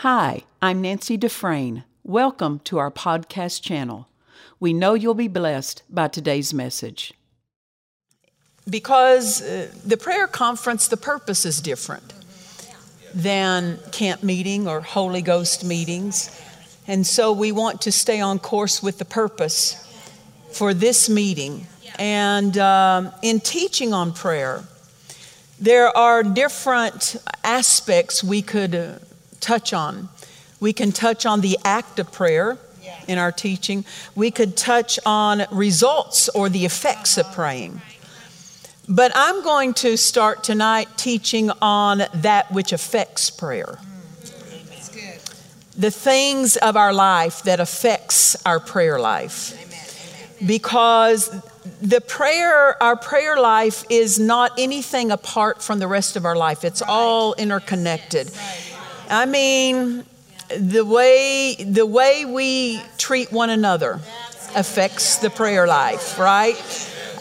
Hi, I'm Nancy Dufresne. Welcome to our podcast channel. We know you'll be blessed by today's message. Because uh, the prayer conference, the purpose is different than camp meeting or Holy Ghost meetings. And so we want to stay on course with the purpose for this meeting. And um, in teaching on prayer, there are different aspects we could uh, touch on. We can touch on the act of prayer in our teaching. We could touch on results or the effects of praying. But I'm going to start tonight teaching on that which affects prayer. The things of our life that affects our prayer life. Because the prayer, our prayer life is not anything apart from the rest of our life. It's all interconnected. I mean, the way the way we treat one another affects the prayer life, right?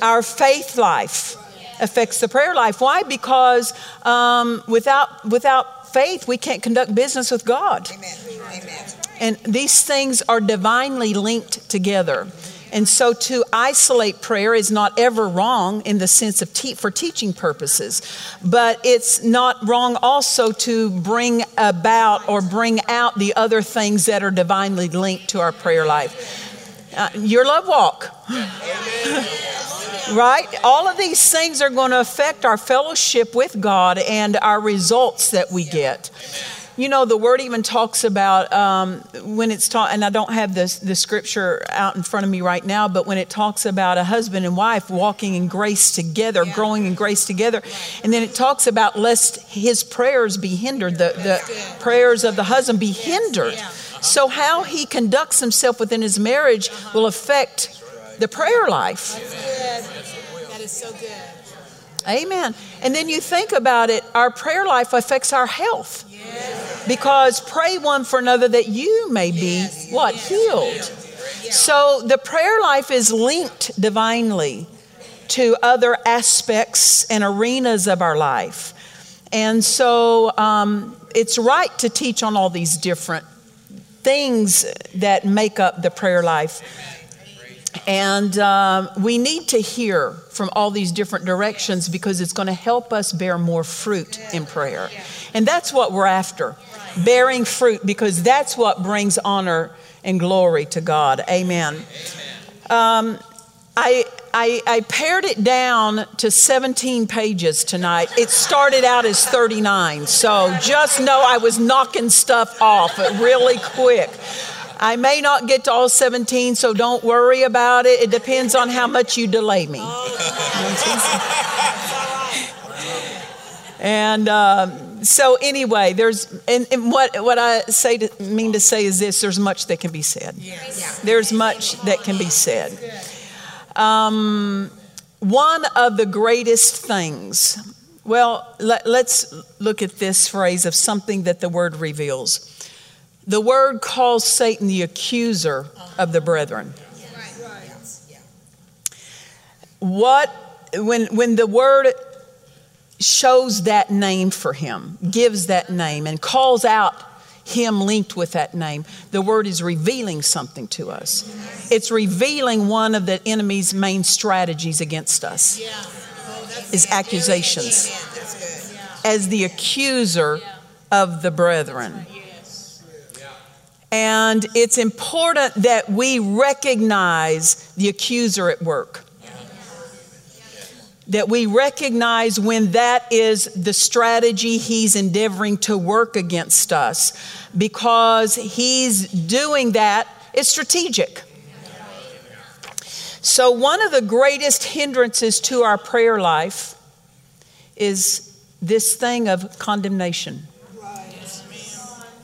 Our faith life affects the prayer life. Why? Because um, without without faith, we can't conduct business with God. Amen. Amen. And these things are divinely linked together. And so to isolate prayer is not ever wrong in the sense of te- for teaching purposes, but it's not wrong also to bring about or bring out the other things that are divinely linked to our prayer life. Uh, your love walk. right? All of these things are going to affect our fellowship with God and our results that we get. You know, the word even talks about um, when it's taught, and I don't have this, the scripture out in front of me right now, but when it talks about a husband and wife walking in grace together, yeah. growing in grace together, and then it talks about lest his prayers be hindered, the, the prayers of the husband be hindered. So, how he conducts himself within his marriage will affect the prayer life. That is so good. Amen. And then you think about it, our prayer life affects our health. Because pray one for another that you may be what? Healed. So the prayer life is linked divinely to other aspects and arenas of our life. And so um, it's right to teach on all these different things that make up the prayer life. And um, we need to hear from all these different directions because it's going to help us bear more fruit in prayer. And that's what we're after bearing fruit because that's what brings honor and glory to God. Amen. Um, I, I, I pared it down to 17 pages tonight. It started out as 39, so just know I was knocking stuff off really quick. I may not get to all 17, so don't worry about it. It depends on how much you delay me. and um, so, anyway, there's and, and, what what I say to, mean to say is this: there's much that can be said. There's much that can be said. Um, one of the greatest things. Well, let, let's look at this phrase of something that the word reveals. The word calls Satan the accuser of the brethren. What, when, when the word shows that name for him, gives that name, and calls out him linked with that name, the word is revealing something to us. It's revealing one of the enemy's main strategies against us is accusations as the accuser of the brethren. And it's important that we recognize the accuser at work. That we recognize when that is the strategy he's endeavoring to work against us because he's doing that, it's strategic. So, one of the greatest hindrances to our prayer life is this thing of condemnation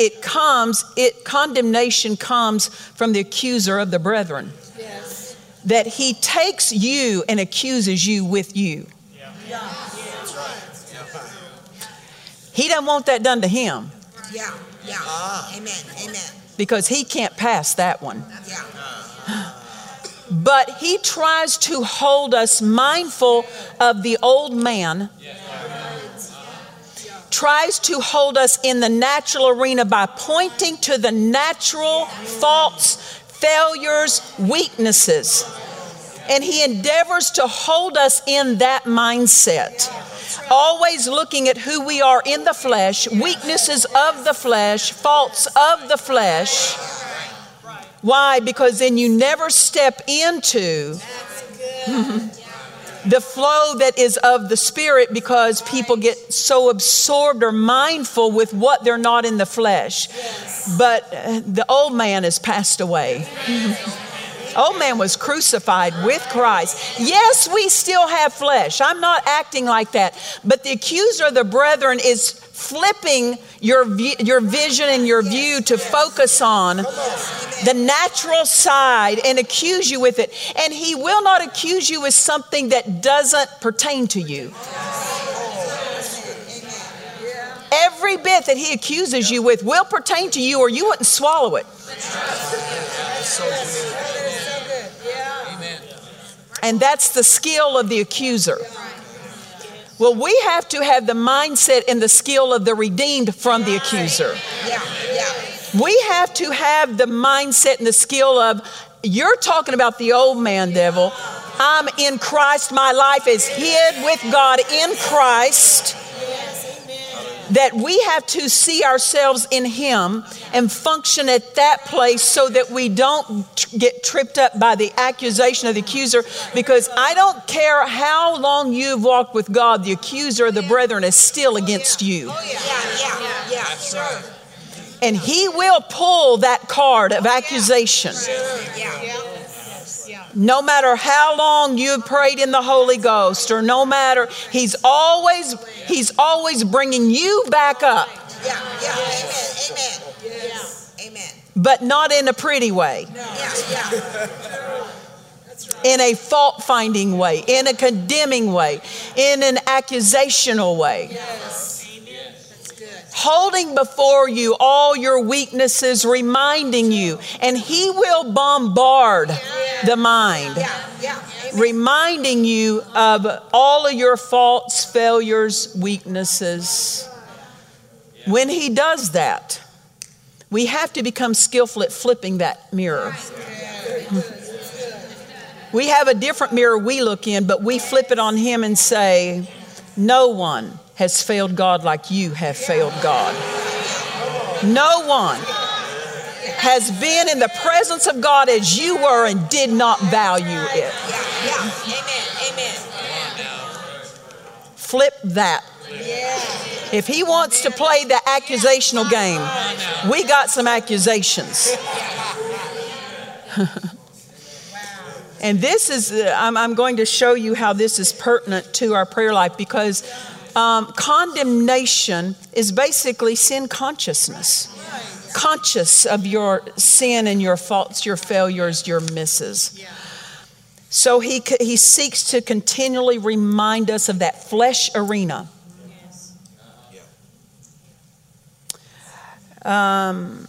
it comes, it condemnation comes from the accuser of the brethren. Yes. That he takes you and accuses you with you. Yeah. Yeah. He doesn't want that done to him. Yeah, yeah. Ah. Amen, amen. Because he can't pass that one. Yeah. But he tries to hold us mindful of the old man tries to hold us in the natural arena by pointing to the natural faults, failures, weaknesses. And he endeavors to hold us in that mindset. Always looking at who we are in the flesh, weaknesses of the flesh, faults of the flesh. Why? Because then you never step into the flow that is of the spirit because people get so absorbed or mindful with what they're not in the flesh. But uh, the old man has passed away. Old man was crucified with Christ. Yes, we still have flesh. I'm not acting like that. But the accuser of the brethren is flipping your, your vision and your view to focus on the natural side and accuse you with it. And he will not accuse you with something that doesn't pertain to you. Every bit that he accuses you with will pertain to you, or you wouldn't swallow it. And that's the skill of the accuser. Well, we have to have the mindset and the skill of the redeemed from the accuser. Yeah, yeah. We have to have the mindset and the skill of, you're talking about the old man, devil. I'm in Christ. My life is hid with God in Christ that we have to see ourselves in Him and function at that place so that we don't get tripped up by the accusation of the accuser. Because I don't care how long you've walked with God, the accuser of the brethren is still against you. Oh, yeah, yeah, yeah, sure. And He will pull that card of oh, accusation. No matter how long you've prayed in the Holy Ghost, or no matter, He's always He's always bringing you back up. Yeah, yeah, amen, amen. Yes. Amen. But not in a pretty way. No. Yeah, yeah. In a fault finding way, in a condemning way, in an accusational way. Yes holding before you all your weaknesses, reminding you, and He will bombard the mind, reminding you of all of your faults, failures, weaknesses. When He does that, we have to become skillful at flipping that mirror. We have a different mirror we look in, but we flip it on Him and say, No one has failed God like you have failed God. No one has been in the presence of God as you were and did not value it. Flip that. If he wants to play the accusational game, we got some accusations. and this is, uh, I'm going to show you how this is pertinent to our prayer life because um, condemnation is basically sin consciousness, conscious of your sin and your faults, your failures, your misses. So he, he seeks to continually remind us of that flesh arena. Um,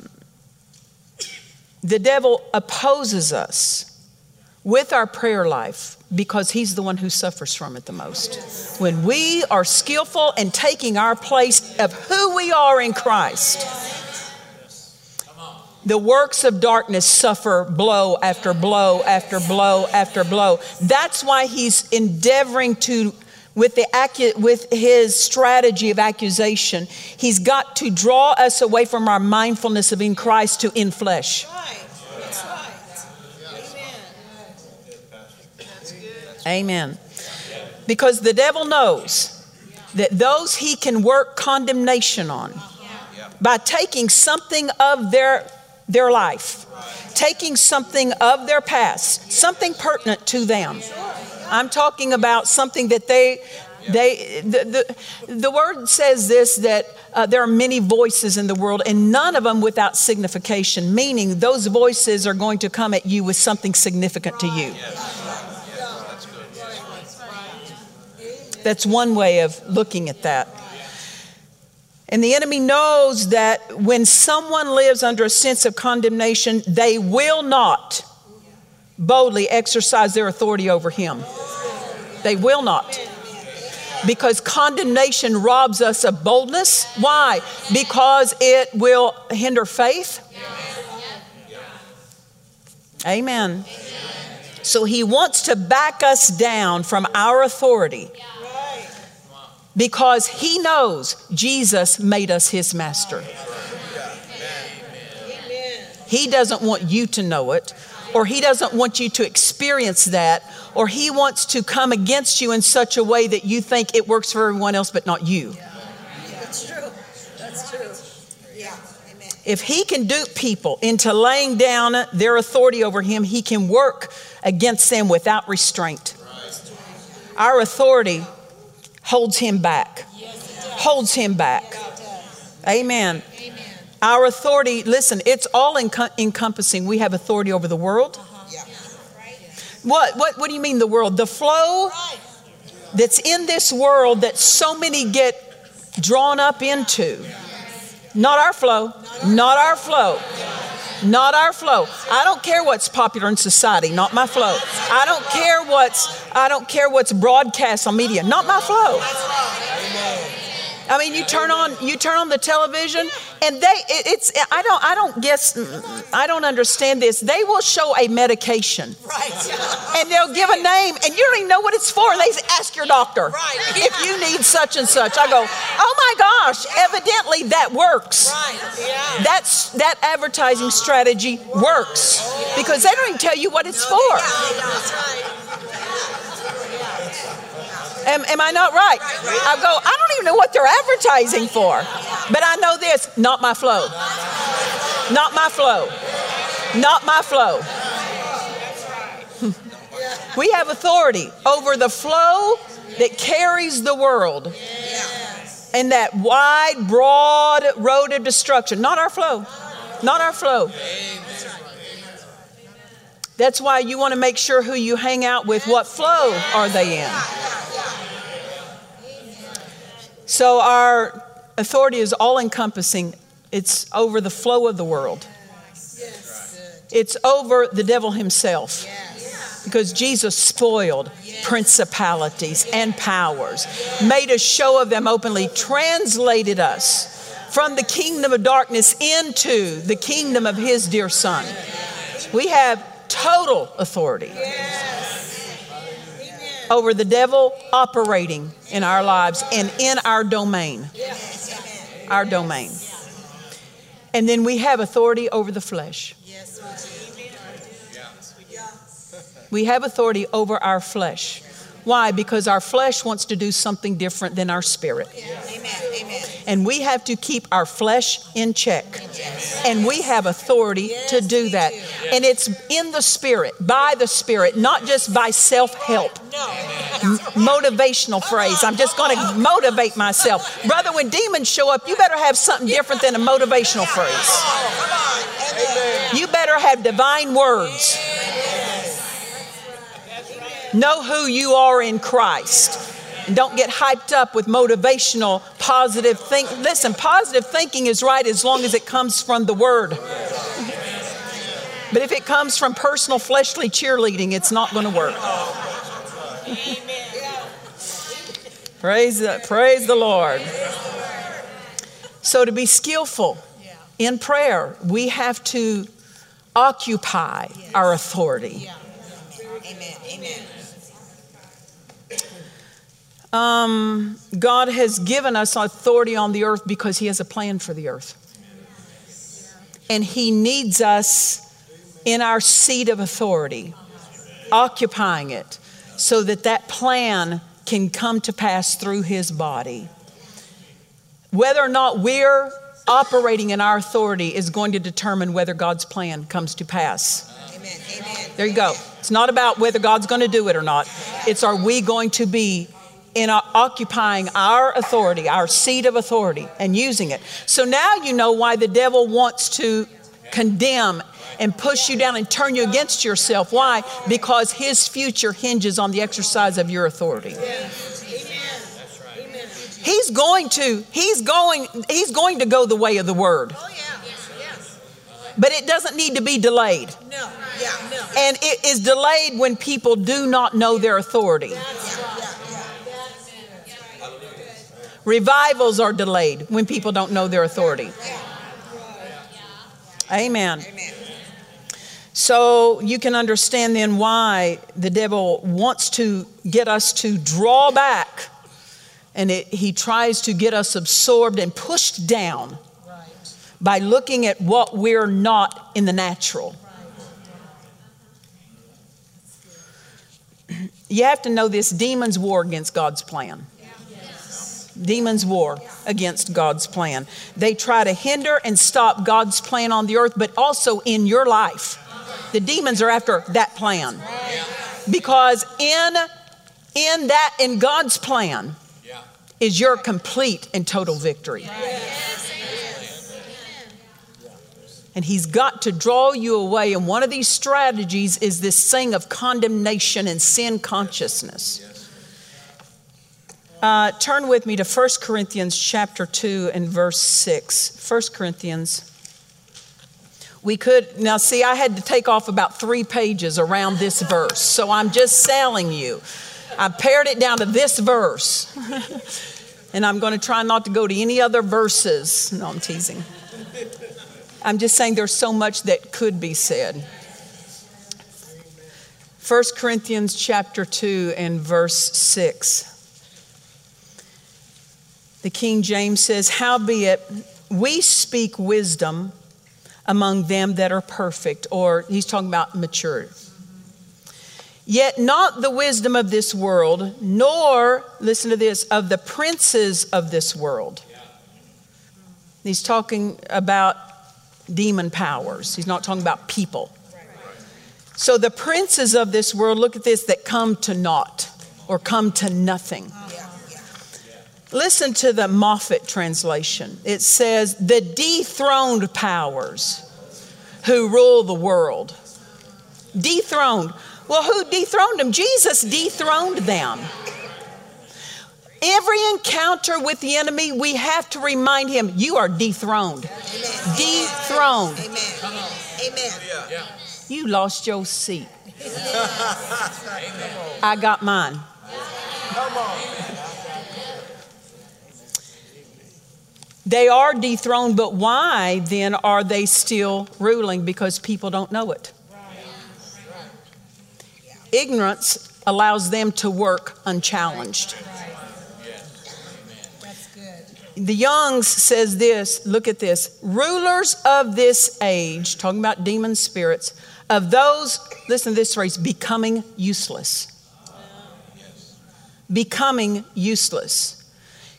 the devil opposes us with our prayer life because he's the one who suffers from it the most. When we are skillful and taking our place of who we are in Christ, the works of darkness suffer blow after blow after blow after blow. That's why he's endeavoring to with, the, with his strategy of accusation, he's got to draw us away from our mindfulness of in Christ to in flesh. Amen. Because the devil knows that those he can work condemnation on by taking something of their, their life, taking something of their past, something pertinent to them. I'm talking about something that they, they the, the, the word says this that uh, there are many voices in the world and none of them without signification meaning those voices are going to come at you with something significant to you That's one way of looking at that. And the enemy knows that when someone lives under a sense of condemnation, they will not boldly exercise their authority over him. They will not. Because condemnation robs us of boldness. Why? Because it will hinder faith. Amen. So he wants to back us down from our authority because he knows Jesus made us his master. He doesn't want you to know it, or he doesn't want you to experience that, or he wants to come against you in such a way that you think it works for everyone else but not you. That's true. That's true. Yeah. Amen. If he can dupe people into laying down their authority over him, he can work against them without restraint. Our authority holds him back, holds him back. Amen. Our authority, listen, it's all encom- encompassing. We have authority over the world. What, what, what do you mean, the world? The flow that's in this world that so many get drawn up into. Not our flow, not our flow. Not our flow. I don't care what's popular in society, not my flow. I don't care what's I don't care what's broadcast on media, not my flow. I mean, you turn on you turn on the television, and they it, it's I don't I don't guess I don't understand this. They will show a medication, Right. and they'll give a name, and you don't even know what it's for. And they say, ask your doctor Right. if you need such and such. I go, oh my gosh, evidently that works. Right. Yeah. That's that advertising strategy works because they don't even tell you what it's for. Am, am I not right? I go, I don't even know what they're advertising for. But I know this not my flow. Not my flow. Not my flow. we have authority over the flow that carries the world and that wide, broad road of destruction. Not our flow. Not our flow. That's why you want to make sure who you hang out with, what flow are they in. So our authority is all encompassing. It's over the flow of the world. It's over the devil himself. Because Jesus spoiled principalities and powers, made a show of them openly, translated us from the kingdom of darkness into the kingdom of his dear son. We have total authority over the devil operating in our lives and in our domain. Our domain. And then we have authority over the flesh. We have authority over our flesh. Why? Because our flesh wants to do something different than our spirit. Amen. Amen. And we have to keep our flesh in check. And we have authority to do that. And it's in the spirit, by the spirit, not just by self help. Motivational phrase. I'm just going to motivate myself. Brother, when demons show up, you better have something different than a motivational phrase. You better have divine words. Know who you are in Christ. And don't get hyped up with motivational, positive think. Listen, positive thinking is right as long as it comes from the Word. But if it comes from personal fleshly cheerleading, it's not going to work. praise, the, praise the Lord. So, to be skillful in prayer, we have to occupy our authority. Amen. Amen. Um, God has given us authority on the earth because He has a plan for the earth. And He needs us in our seat of authority, occupying it, so that that plan can come to pass through His body. Whether or not we're operating in our authority is going to determine whether God's plan comes to pass. Amen. Amen. There you go. It's not about whether God's going to do it or not. It's are we going to be in occupying our authority, our seat of authority, and using it. So now you know why the devil wants to condemn and push you down and turn you against yourself. Why? Because his future hinges on the exercise of your authority. He's going to, he's going, he's going to go the way of the word. Oh yeah. Yes. But it doesn't need to be delayed. No. Yeah. No. And it is delayed when people do not know their authority. Revivals are delayed when people don't know their authority. Amen. So you can understand then why the devil wants to get us to draw back and it, he tries to get us absorbed and pushed down by looking at what we're not in the natural. You have to know this demons war against God's plan. Demons war against God's plan. They try to hinder and stop God's plan on the earth, but also in your life. The demons are after that plan. Because in in that in God's plan is your complete and total victory. And he's got to draw you away. And one of these strategies is this thing of condemnation and sin consciousness. Uh, turn with me to 1 Corinthians chapter 2 and verse 6. 1 Corinthians. We could, now see, I had to take off about three pages around this verse. So I'm just selling you. I pared it down to this verse. and I'm going to try not to go to any other verses. No, I'm teasing. I'm just saying there's so much that could be said. 1 Corinthians chapter 2 and verse 6. The King James says, Howbeit, we speak wisdom among them that are perfect, or he's talking about mature. Yet not the wisdom of this world, nor, listen to this, of the princes of this world. He's talking about demon powers. He's not talking about people. So the princes of this world, look at this, that come to naught or come to nothing. Listen to the Moffatt translation. It says, the dethroned powers who rule the world. Dethroned. Well, who dethroned them? Jesus dethroned them. Every encounter with the enemy, we have to remind him, you are dethroned. Amen. Dethroned. Amen. Amen. You lost your seat. I got mine. They are dethroned, but why then are they still ruling? Because people don't know it. Ignorance allows them to work unchallenged. The Youngs says this look at this. Rulers of this age, talking about demon spirits, of those, listen to this phrase, becoming useless. Becoming useless.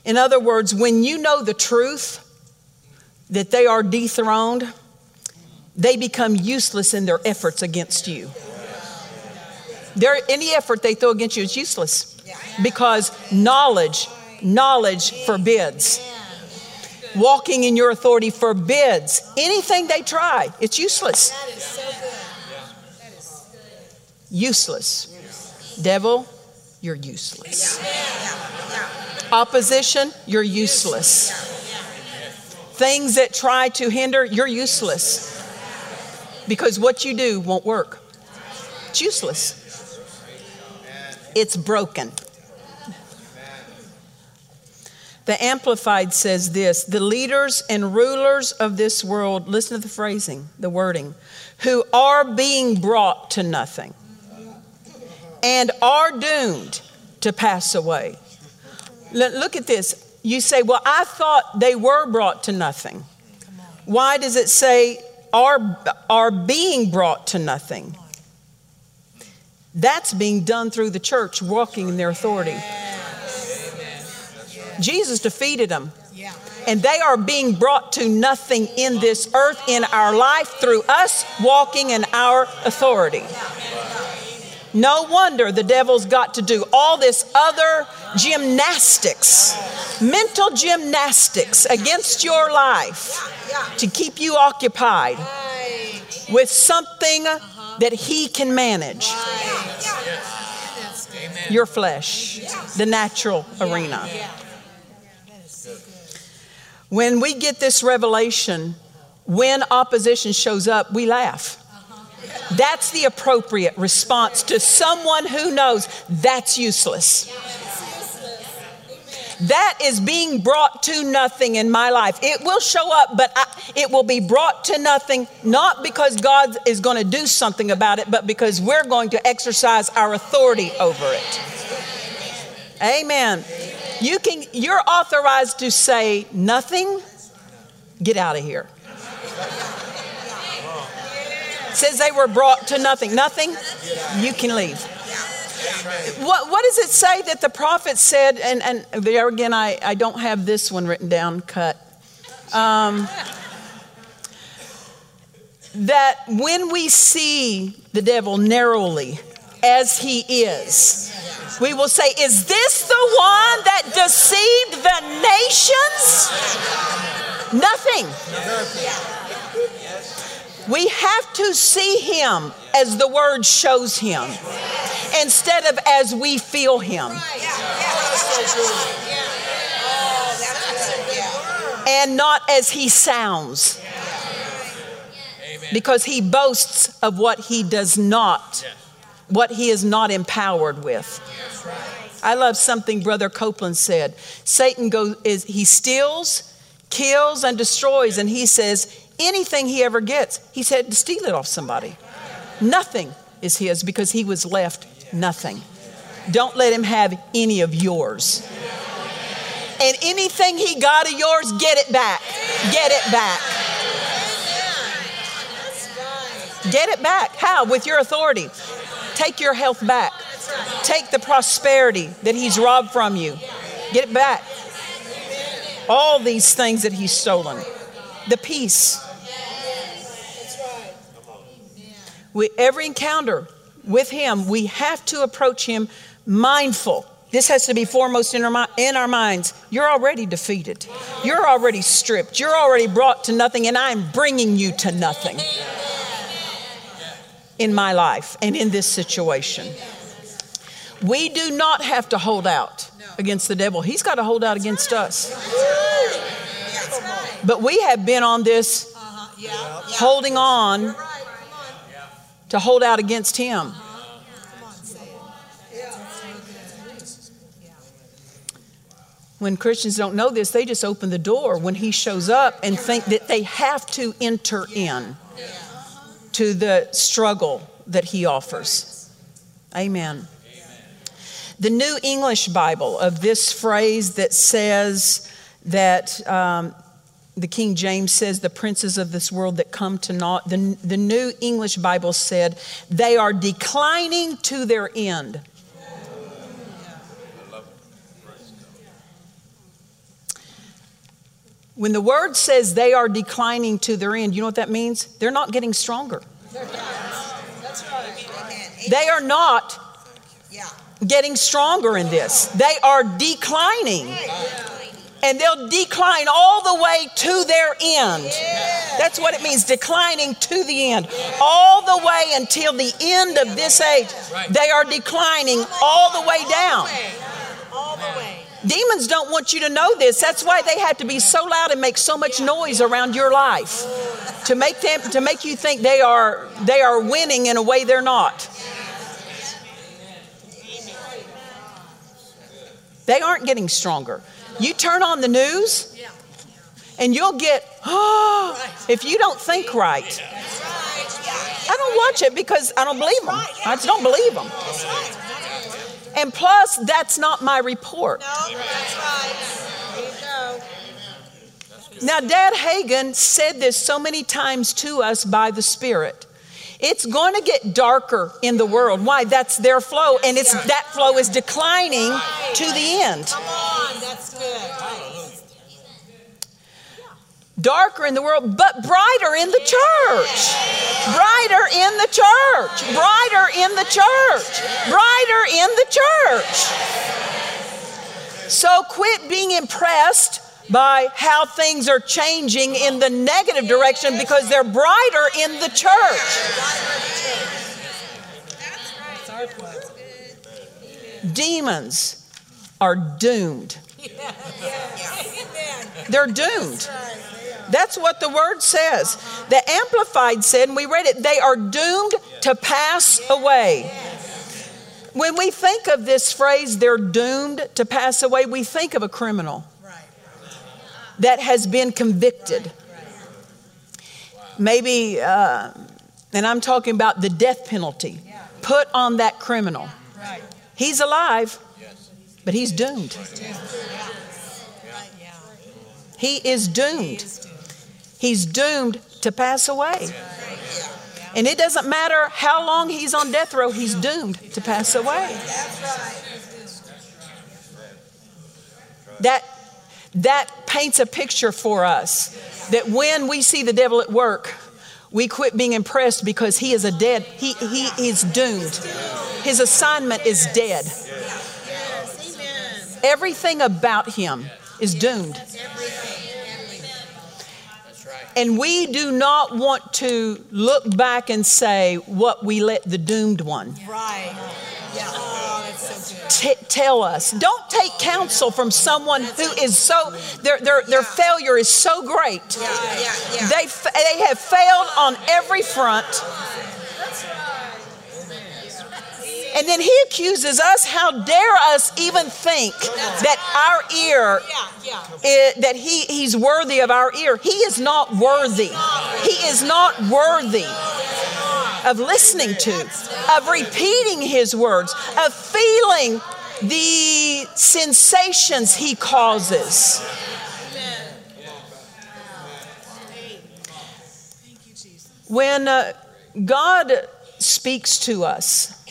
In other words, when you know the truth that they are dethroned, they become useless in their efforts against you. Their, any effort they throw against you is useless because knowledge, knowledge forbids. Walking in your authority forbids anything they try. It's useless. Useless. Devil, you're useless. Opposition, you're useless. Things that try to hinder, you're useless. Because what you do won't work. It's useless. It's broken. The Amplified says this the leaders and rulers of this world, listen to the phrasing, the wording, who are being brought to nothing and are doomed to pass away. Look at this. You say, Well, I thought they were brought to nothing. Why does it say are, are being brought to nothing? That's being done through the church walking in their authority. Jesus defeated them. And they are being brought to nothing in this earth, in our life, through us walking in our authority. No wonder the devil's got to do all this other gymnastics, mental gymnastics against your life to keep you occupied with something that he can manage your flesh, the natural arena. When we get this revelation, when opposition shows up, we laugh. That's the appropriate response to someone who knows that's useless. that is being brought to nothing in my life. It will show up, but I, it will be brought to nothing, not because God is going to do something about it, but because we're going to exercise our authority over it. Amen. You can, you're authorized to say nothing, get out of here. Says they were brought to nothing. Nothing, you can leave. What, what does it say that the prophet said? And, and there again, I, I don't have this one written down, cut. Um, that when we see the devil narrowly as he is, we will say, Is this the one that deceived the nations? Nothing. We have to see him as the word shows him instead of as we feel him. And not as he sounds. Because he boasts of what he does not, what he is not empowered with. I love something Brother Copeland said. Satan goes is he steals, kills, and destroys, and he says anything he ever gets, he had to steal it off somebody. Nothing is his because he was left nothing. Don't let him have any of yours. And anything he got of yours, get it back. Get it back. Get it back. How? With your authority. Take your health back. Take the prosperity that he's robbed from you. Get it back. All these things that he's stolen. The peace. We, every encounter with Him, we have to approach Him mindful. This has to be foremost in our, in our minds. You're already defeated. You're already stripped. You're already brought to nothing, and I'm bringing you to nothing in my life and in this situation. We do not have to hold out against the devil, he's got to hold out against us. But we have been on this holding on to hold out against him. When Christians don't know this, they just open the door when he shows up and think that they have to enter in to the struggle that he offers. Amen. The New English Bible of this phrase that says that um, the King James says, the princes of this world that come to naught. The, the New English Bible said, they are declining to their end. When the word says they are declining to their end, you know what that means? They're not getting stronger. They are not getting stronger in this. They are declining and they'll decline all the way to their end. That's what it means, declining to the end. All the way until the end of this age. They are declining all the way down. All the way. Demons don't want you to know this. That's why they have to be so loud and make so much noise around your life to make them to make you think they are they are winning in a way they're not. They aren't getting stronger. You turn on the news and you'll get, oh, if you don't think right. I don't watch it because I don't believe them. I just don't believe them. And plus, that's not my report. Now, Dad Hagin said this so many times to us by the Spirit. It's going to get darker in the world. Why? That's their flow, and it's that flow is declining to the end. That's good. Darker in the world, but brighter in the church. Brighter in the church. Brighter in the church. Brighter in the church. So quit being impressed by how things are changing in the negative direction because they're brighter in the church. Demons are doomed. They're doomed. That's what the word says. The Amplified said, and we read it, they are doomed to pass away. When we think of this phrase, they're doomed to pass away, we think of a criminal that has been convicted. Maybe, uh, and I'm talking about the death penalty put on that criminal. He's alive, but he's doomed. He is doomed. He's doomed to pass away. And it doesn't matter how long he's on death row, he's doomed to pass away. That, that paints a picture for us that when we see the devil at work, we quit being impressed because he is a dead, he, he is doomed. His assignment is dead. Everything about him is doomed. And we do not want to look back and say what we let the doomed one. Right. Yeah. Oh, that's so. T- tell us. Don't take counsel from someone who is so their their their failure is so great. Yeah, yeah, yeah. They they have failed on every front. And then he accuses us. How dare us even think that our ear, Yeah, yeah. i- that he, he's worthy of our ear? He is not worthy. He is not worthy of listening to, of repeating his words, of feeling the sensations he causes. When uh, God speaks to us,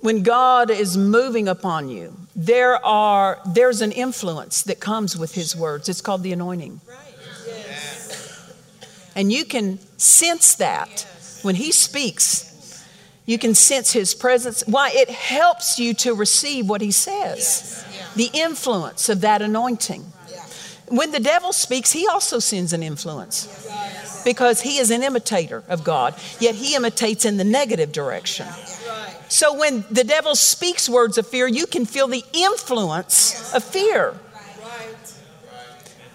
when God is moving upon you, there are there's an influence that comes with his words. It's called the anointing. And you can sense that when he speaks. You can sense his presence. Why? It helps you to receive what he says. The influence of that anointing. When the devil speaks, he also sends an influence because he is an imitator of God, yet he imitates in the negative direction. So when the devil speaks words of fear, you can feel the influence of fear.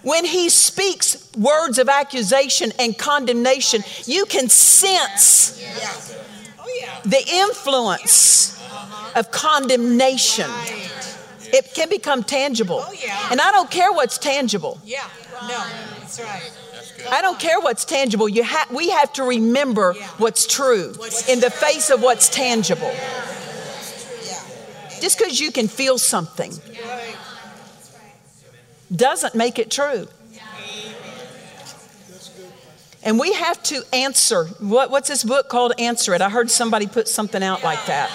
When he speaks words of accusation and condemnation, you can sense the influence of condemnation. It can become tangible. Oh. And I don't care what's tangible. Yeah. No, that's right. I don't care what's tangible. You ha- we have to remember what's true in the face of what's tangible. Just because you can feel something doesn't make it true. And we have to answer. What, what's this book called? Answer It. I heard somebody put something out like that.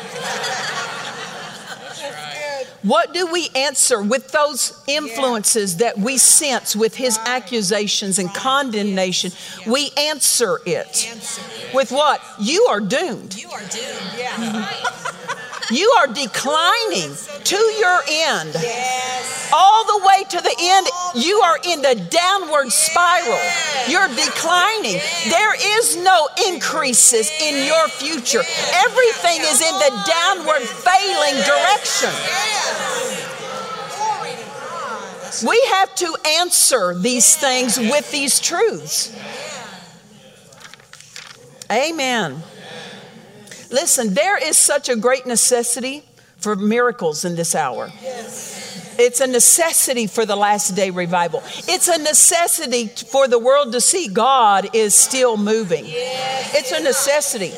What do we answer with those influences that we sense with his accusations and condemnation? We answer it. With what? You are doomed. You are doomed. Yeah. You are declining to your end. Yes. All the way to the end, you are in the downward spiral. You're declining. There is no increases in your future. Everything is in the downward failing direction. Glory to God. We have to answer these things with these truths. Amen. Listen, there is such a great necessity for miracles in this hour. Yes. It's a necessity for the last day revival. It's a necessity for the world to see God is still moving. Yes. It's a necessity.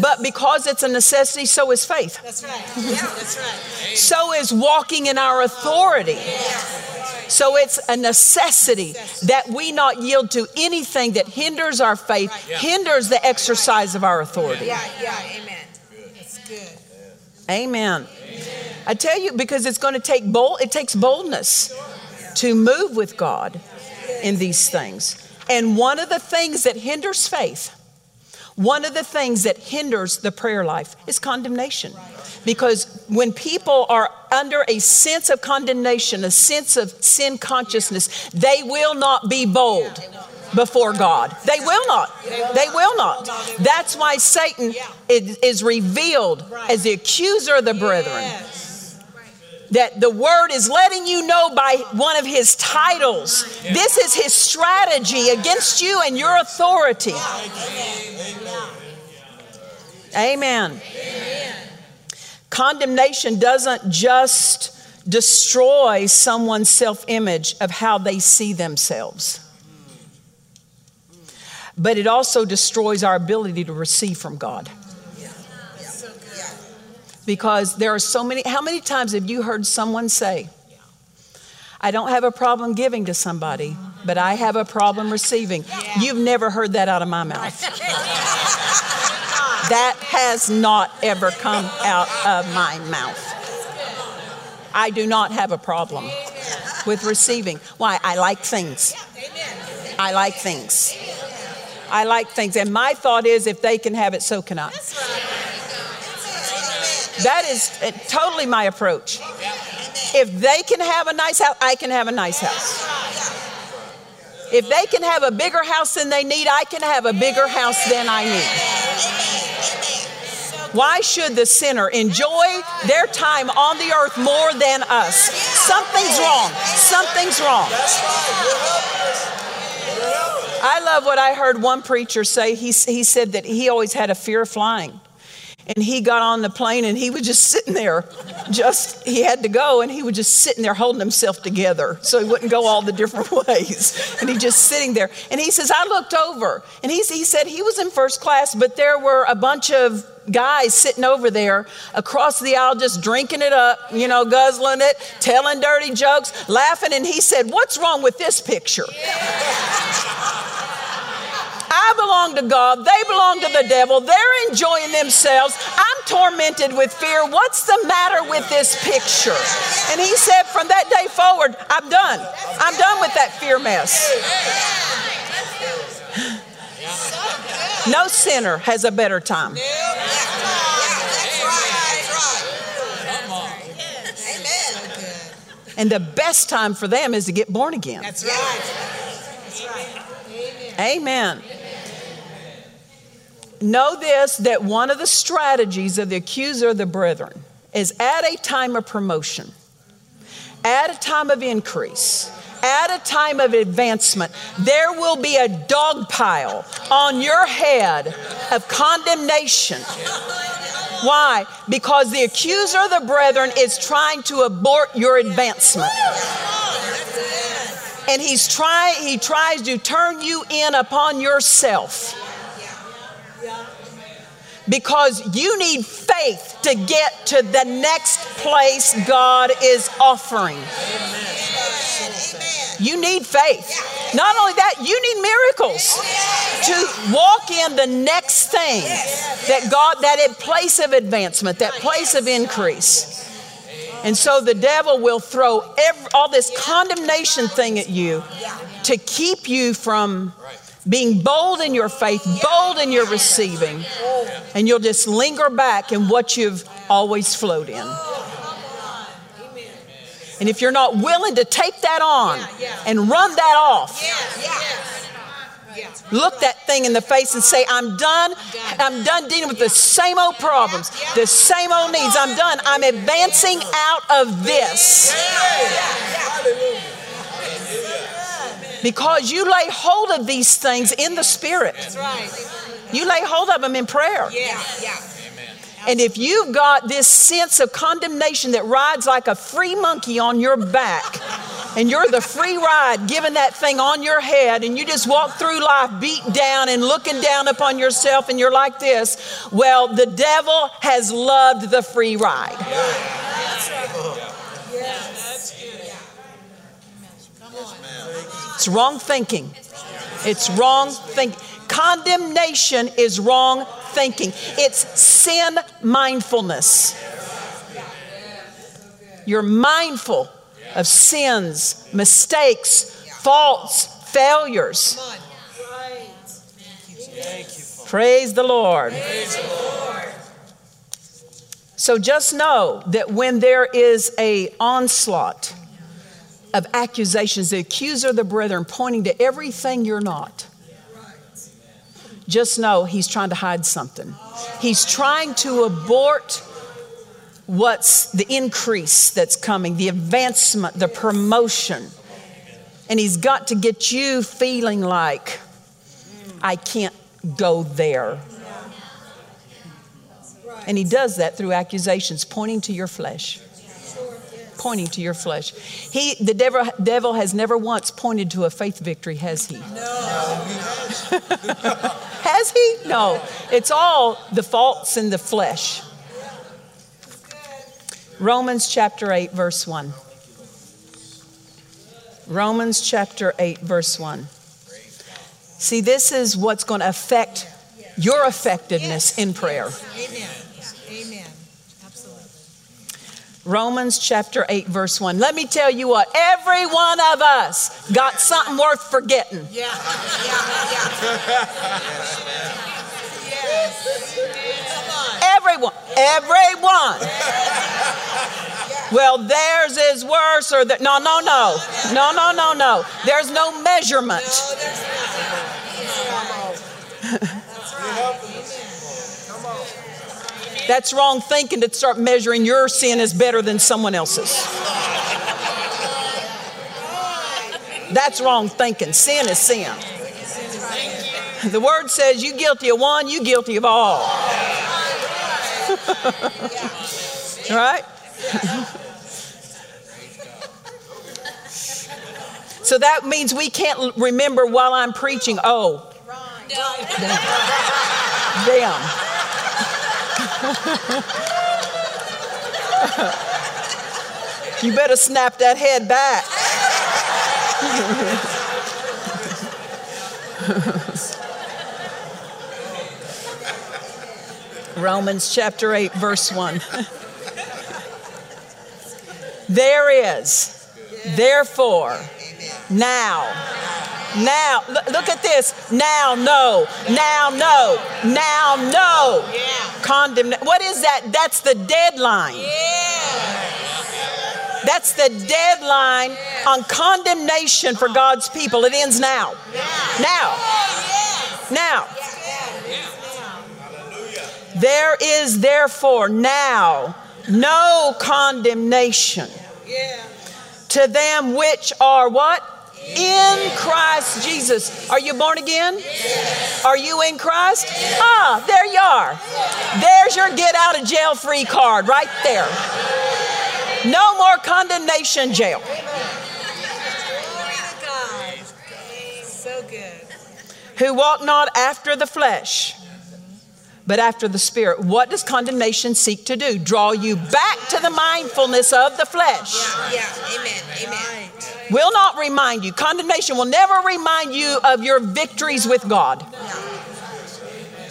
But because it's a necessity, so is faith. That's right. Yeah, that's right. So is walking in our authority. So it's a necessity that we not yield to anything that hinders our faith, hinders the exercise of our authority. Yeah, yeah. Amen. That's good. Amen. I tell you, because it's going to take bold, it takes boldness to move with God in these things. And one of the things that hinders faith, one of the things that hinders the prayer life is condemnation. Because when people are under a sense of condemnation, a sense of sin consciousness, they will not be bold before God. They will not. They will not. That's why Satan is, revealed as the accuser of the brethren that the word is letting you know by one of his titles. This is his strategy against you and your authority. Amen. Amen. Condemnation doesn't just destroy someone's self image of how they see themselves, but it also destroys our ability to receive from God. Because there are so many, how many times have you heard someone say, I don't have a problem giving to somebody, but I have a problem receiving? You've never heard that out of my mouth. That has not ever come out of my mouth. I do not have a problem with receiving. Why? I like things. I like things. I like things. And my thought is if they can have it, so can I. That is uh, totally my approach. If they can have a nice house, I can have a nice house. If they can have a bigger house than they need, I can have a bigger house than I need. Why should the sinner enjoy their time on the earth more than us? Something's wrong. Something's wrong. I love what I heard one preacher say. He, he said that he always had a fear of flying. And he got on the plane and he was just sitting there, just, he had to go and he was just sitting there holding himself together so he wouldn't go all the different ways. And he just sitting there. And he says, I looked over and he, he said he was in first class, but there were a bunch of guys sitting over there across the aisle just drinking it up, you know, guzzling it, telling dirty jokes, laughing. And he said, What's wrong with this picture? I belong to God. They belong to the devil. They're enjoying themselves. I'm tormented with fear. What's the matter with this picture? And he said, From that day forward, I'm done. I'm done with that fear mess. No sinner has a better time. And the best time for them is to get born again. That's right. That's right. Amen. Know this that one of the strategies of the accuser of the brethren is at a time of promotion, at a time of increase, at a time of advancement, there will be a dog pile on your head of condemnation. Why? Because the accuser of the brethren is trying to abort your advancement. And he's try, he tries to turn you in upon yourself. Because you need faith to get to the next place God is offering. You need faith. Not only that, you need miracles oh, to walk in the next thing that God, that place of advancement, that place of increase. And so the devil will throw every, all this condemnation thing at you to keep you from being bold in your faith, bold in your receiving, and you'll just linger back in what you've always flowed in. And if you're not willing to take that on and run that off, look that thing in the face and say, I'm done. I'm done dealing with the same old problems, the same old needs. I'm done. I'm advancing out of this. Because you lay hold of these things in the spirit. You lay hold of them in prayer. Yeah, yeah. And if you've got this sense of condemnation that rides like a free monkey on your back, and you're the free ride giving that thing on your head, and you just walk through life beat down and looking down upon yourself, and you're like this, well, the devil has loved the free ride. Oh. It's wrong thinking. It's wrong thinking. Condemnation is wrong thinking, it's sin mindfulness. You're mindful of sins, mistakes, faults, failures. Praise the Lord. So just know that when there is a onslaught of accusations, the accuser of the brethren pointing to everything you're not, just know he's trying to hide something. He's trying to abort what's the increase that's coming, the advancement, the promotion. And he's got to get you feeling like, I can't go there. And he does that through accusations, pointing to your flesh. Pointing to your flesh. He, the devil, devil has never once pointed to a faith victory, has he? No. has he? No. It's all the faults in the flesh. Romans chapter 8, verse 1. Romans chapter 8, verse 1. See, this is what's going to affect your effectiveness in prayer. Amen. Romans chapter 8, verse 1. Let me tell you what, every one of us got something worth forgetting. Yeah. Yeah. Yeah. yes. Come on. Everyone, everyone. Well, theirs is worse, or that. No, no, no. No, no, no, no. There's no measurement. That's wrong thinking to start measuring your sin as better than someone else's. That's wrong thinking. Sin is sin. The word says you guilty of one, you guilty of all. right? so that means we can't remember while I'm preaching, oh, them. you better snap that head back. Romans chapter 8, verse 1. there is, therefore, now, now, look, at this. Now, no. Now, no. Now, no. Condemn. What is that? That's the deadline. That's the deadline on condemnation for God's people. It ends now. Now. Now. There is therefore now no condemnation to them which are what? In Christ Jesus. Are you born again? Are you in Christ? Ah, there you are. There's your get out of jail free card right there. No more condemnation jail. Glory to God. So. Who walk not after the flesh, but after the Spirit. What does condemnation seek to do? Draw you back to the mindfulness of the flesh. Yeah. yeah. Amen. Amen. Will not remind you. Condemnation will never remind you of your victories with God.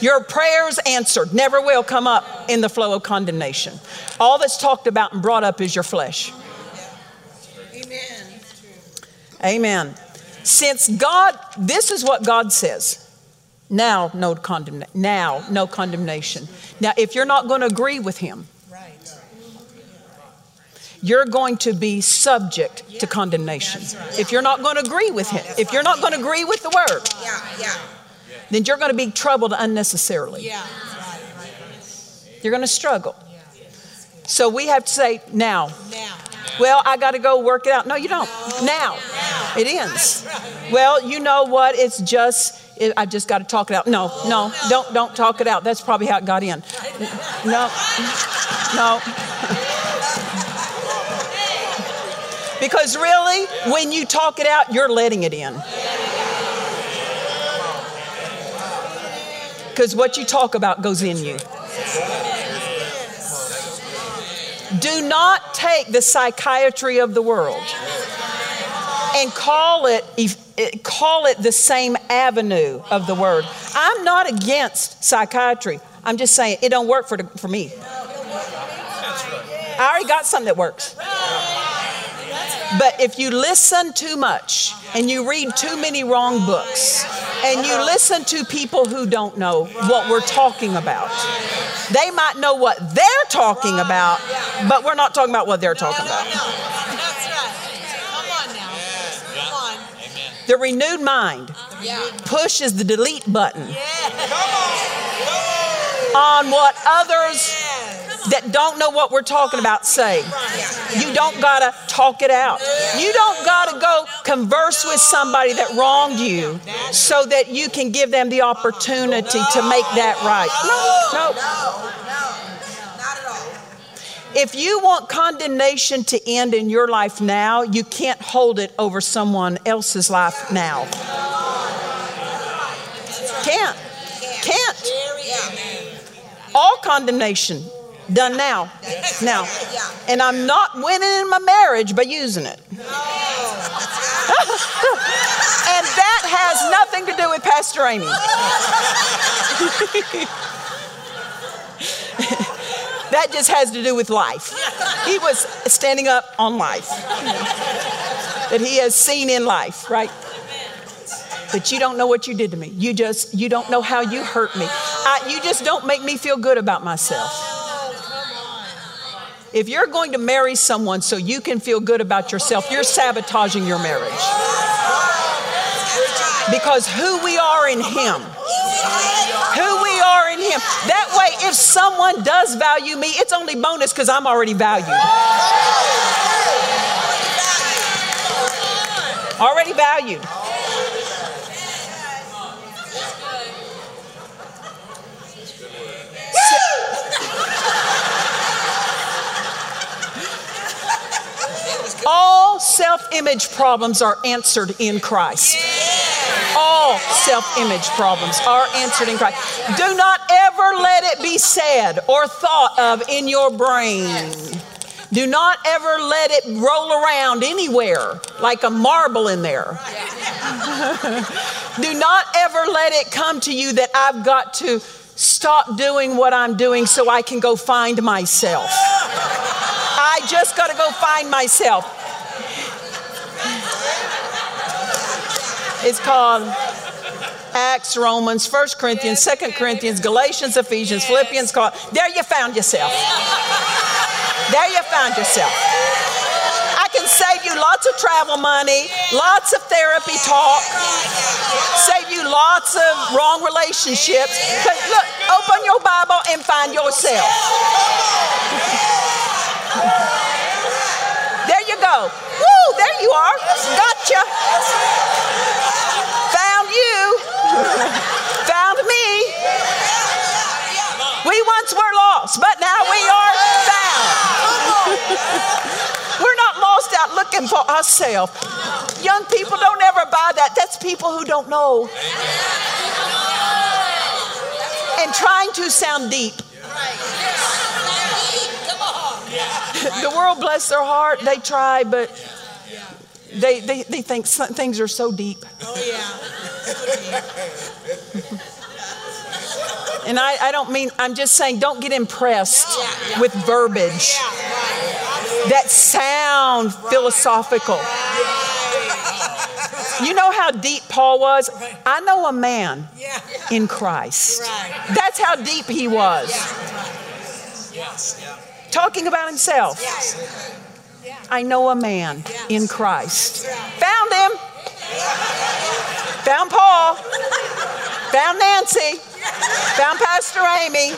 Your prayers answered never will come up in the flow of condemnation. All that's talked about and brought up is your flesh. Amen. Amen. Since God, this is what God says. Now, no condemnation. Now, no condemnation. Now, if you're not going to agree with Him, Right. you're going to be subject to condemnation. If you're not going to agree with Him, if you're not going to agree with the Word, Yeah. Yeah. then you're going to be troubled unnecessarily. Yeah. You're going to struggle. So we have to say, now. Now. Well, I got to go work it out. No, you don't. Now. It ends. Well, you know what? It's just it, I just got to talk it out. No, no, don't don't talk it out. That's probably how it got in. No. No. Because really, when you talk it out, you're letting it in. Because what you talk about goes in you. Do not take the psychiatry of the world and call it eh, call it the same avenue of the word. I'm not against psychiatry. I'm just saying it don't work for, the, for me. I already got something that works. But if you listen too much and you read too many wrong books and you listen to people who don't know what we're talking about, they might know what they're talking about, but we're not talking about what they're talking about. That's right. Come on now. Come on. The renewed mind. Pushes the delete button. On. What others that don't know what we're talking about say. You don't gotta talk it out. You don't gotta go converse with somebody that wronged you so that you can give them the opportunity to make that right. No, no. If you want condemnation to end in your life now, you can't hold it over someone else's life now. Can't. Can't. All condemnation done now. Now. And I'm not winning in my marriage by using it. and that has nothing to do with Pastor Amy. that just has to do with life. He was standing up on life that he has seen in life, right? But you don't know what you did to me. You just, you don't know how you hurt me. I, you just don't make me feel good about myself. If you're going to marry someone so you can feel good about yourself, you're sabotaging your marriage. Because who we are in Him, who Him, that way, if someone does value me, it's only bonus because I'm already valued. Already valued. All self image problems are answered in Christ. All self image problems are answered in Christ. Do not ever let it be said or thought of in your brain. Do not ever let it roll around anywhere like a marble in there. Do not ever let it come to you that I've got to stop doing what I'm doing so I can go find myself. I just got to go find myself. It's called Acts, Romans, 1 Corinthians, 2 Corinthians, Galatians, Ephesians, Philippians. Called, there you found yourself. There you found yourself. I can save you lots of travel money, lots of therapy talk, save you lots of wrong relationships. But look, open your Bible and find yourself. There you go. Woo, there you are. Gotcha. Found me. We once were lost, but now we are found. We're not lost out looking for ourselves. Young people don't ever buy that. That's people who don't know. And trying to sound deep. the world, bless their heart, they try, but they, they, they think things are so deep. Oh, yeah. and I, I don't mean, I'm just saying, don't get impressed yeah, yeah. with verbiage that sound philosophical. You know how deep Paul was? I know a man in Christ. That's how deep he was. Talking about himself. I know a man in Christ. Found him. Found Paul. Found Nancy. Found Pastor Amy.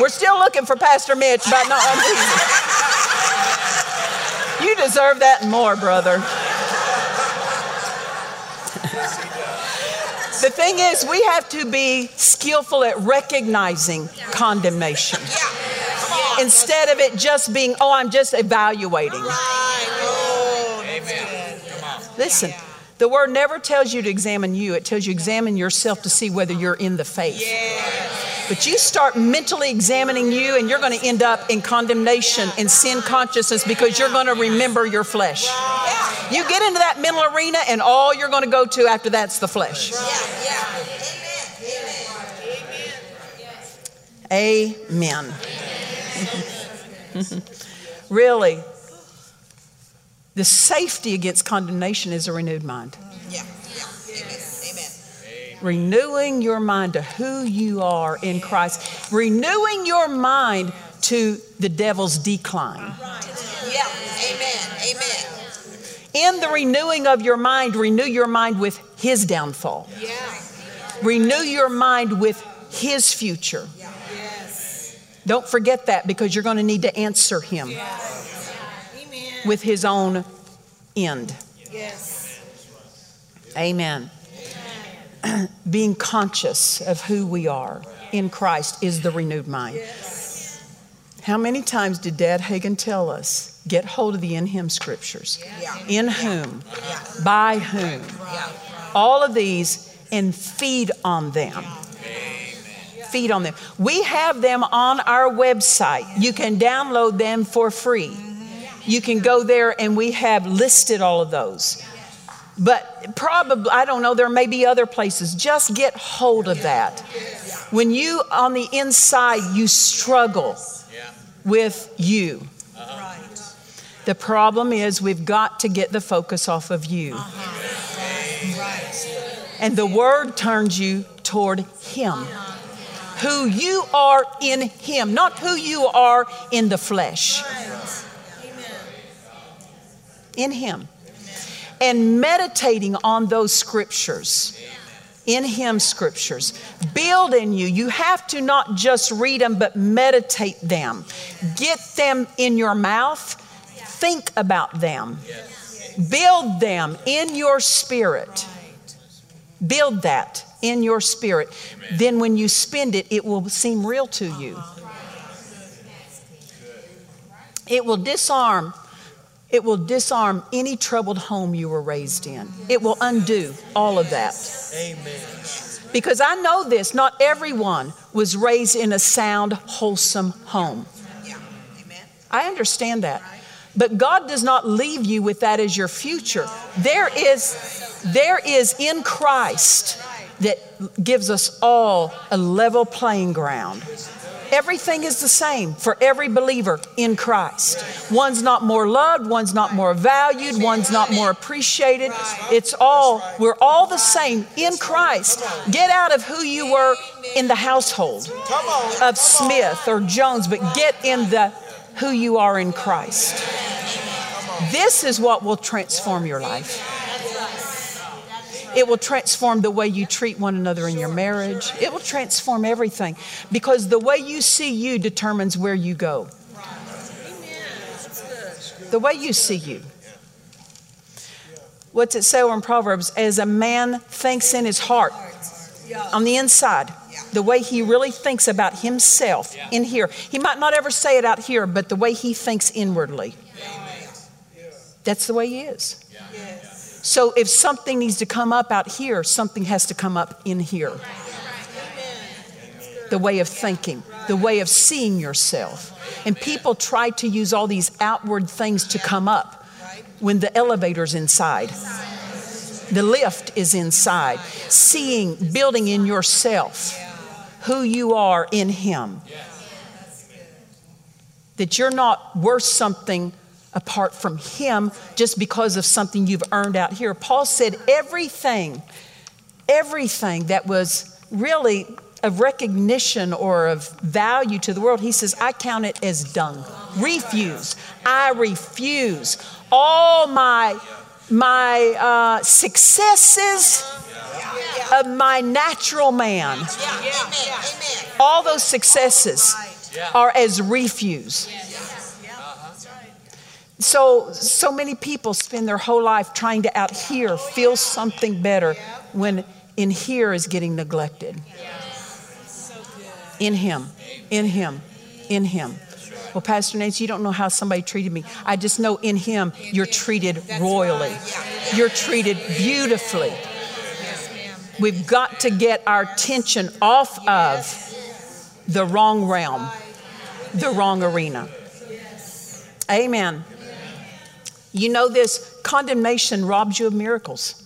We're still looking for Pastor Mitch, but not. You deserve that more, brother. the thing is, we have to be skillful at recognizing condemnation instead of it just being, oh, I'm just evaluating. Listen, the word never tells you to examine you, it tells you examine yourself to see whether you're in the faith. But you start mentally examining you, and you're going to end up in condemnation and sin consciousness because you're going to remember your flesh. You get into that mental arena, and all you're going to go to after that's the flesh. Amen. really, the safety against condemnation is a renewed mind. Yeah. yeah. Amen. Amen. Renewing your mind to who you are in Christ, renewing your mind to the devil's decline. Yeah. Amen. Amen. In the renewing of your mind, renew your mind with his downfall. Yeah. Renew your mind with his future. Yeah. Don't forget that because you're going to need to answer him yes. with his own end. Yes. Amen. Amen. Being conscious of who we are in Christ is the renewed mind. Yes. How many times did Dad Hagin tell us, get hold of the in Him scriptures? Yeah. In whom? Yeah. By whom? Yeah. All of these and feed on them. Feed on them. We have them on our website. You can download them for free. You can go there and we have listed all of those. But probably, I don't know, there may be other places. Just get hold of that. When you, on the inside, you struggle with you. The problem is we've got to get the focus off of you. And the word turns you toward Him. Who you are in Him, not who you are in the flesh. In Him. And meditating on those scriptures. In Him scriptures. Build in you. You have to not just read them, but meditate them. Get them in your mouth. Think about them. Build them in your spirit. Build that in your spirit. Then when you spend it, it will seem real to you. It will disarm. It will disarm any troubled home you were raised in. It will undo all of that. Amen. Because I know this, not everyone was raised in a sound, wholesome home. Yeah. Amen. I understand that. But God does not leave you with that as your future. There is there is in Christ that gives us all a level playing ground. Everything is the same for every believer in Christ. One's not more loved, one's not more valued, one's not more appreciated. It's all, we're all the same in Christ. Get out of who you were in the household of Smith or Jones, but get in the who you are in Christ. This is what will transform your life. It will transform the way you treat one another in your marriage. It will transform everything because the way you see you determines where you go. The way you see you. What's it say over in Proverbs? As a man thinks in his heart, on the inside, the way he really thinks about himself in here. He might not ever say it out here, but the way he thinks inwardly. That's the way he is. So if something needs to come up out here, something has to come up in here. The way of thinking, the way of seeing yourself. And people try to use all these outward things to come up when the elevator's inside. The lift is inside. Seeing, building in yourself who you are in Him. That you're not worth something apart from Him just because of something you've earned out here. Paul said everything, everything that was really of recognition or of value to the world, he says, I count it as dung. Refuse. I refuse. All my my uh, successes of my natural man, all those successes are as refuse. So, so many people spend their whole life trying to out here feel something better when in here is getting neglected. In Him, in Him, in Him. Well, Pastor Nancy, you don't know how somebody treated me. I just know in Him you're treated royally, you're treated beautifully. We've got to get our attention off of the wrong realm, the wrong arena. Amen. You know this condemnation robs you of miracles.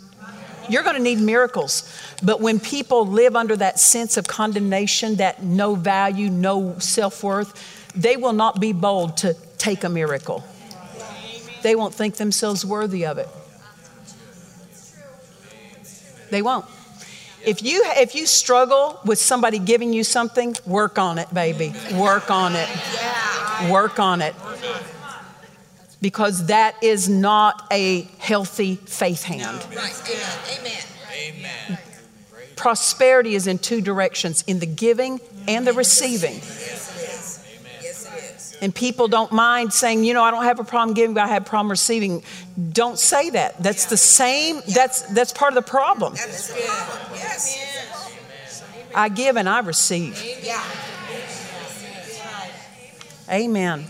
You're going to need miracles. But when people live under that sense of condemnation, that no value, no self worth, they will not be bold to take a miracle. They won't think themselves worthy of it. They won't. If you if you struggle with somebody giving you something, work on it, baby. Work on it. Work on it. Because that is not a healthy faith hand. Right. Amen. Amen. Prosperity is in two directions in the giving and the receiving. Yes, it is. And people don't mind saying, you know, I don't have a problem giving, but I have a problem receiving. Don't say that. That's the same, that's that's part of the problem. That's good. Yes. I give and I receive. Yeah. Amen.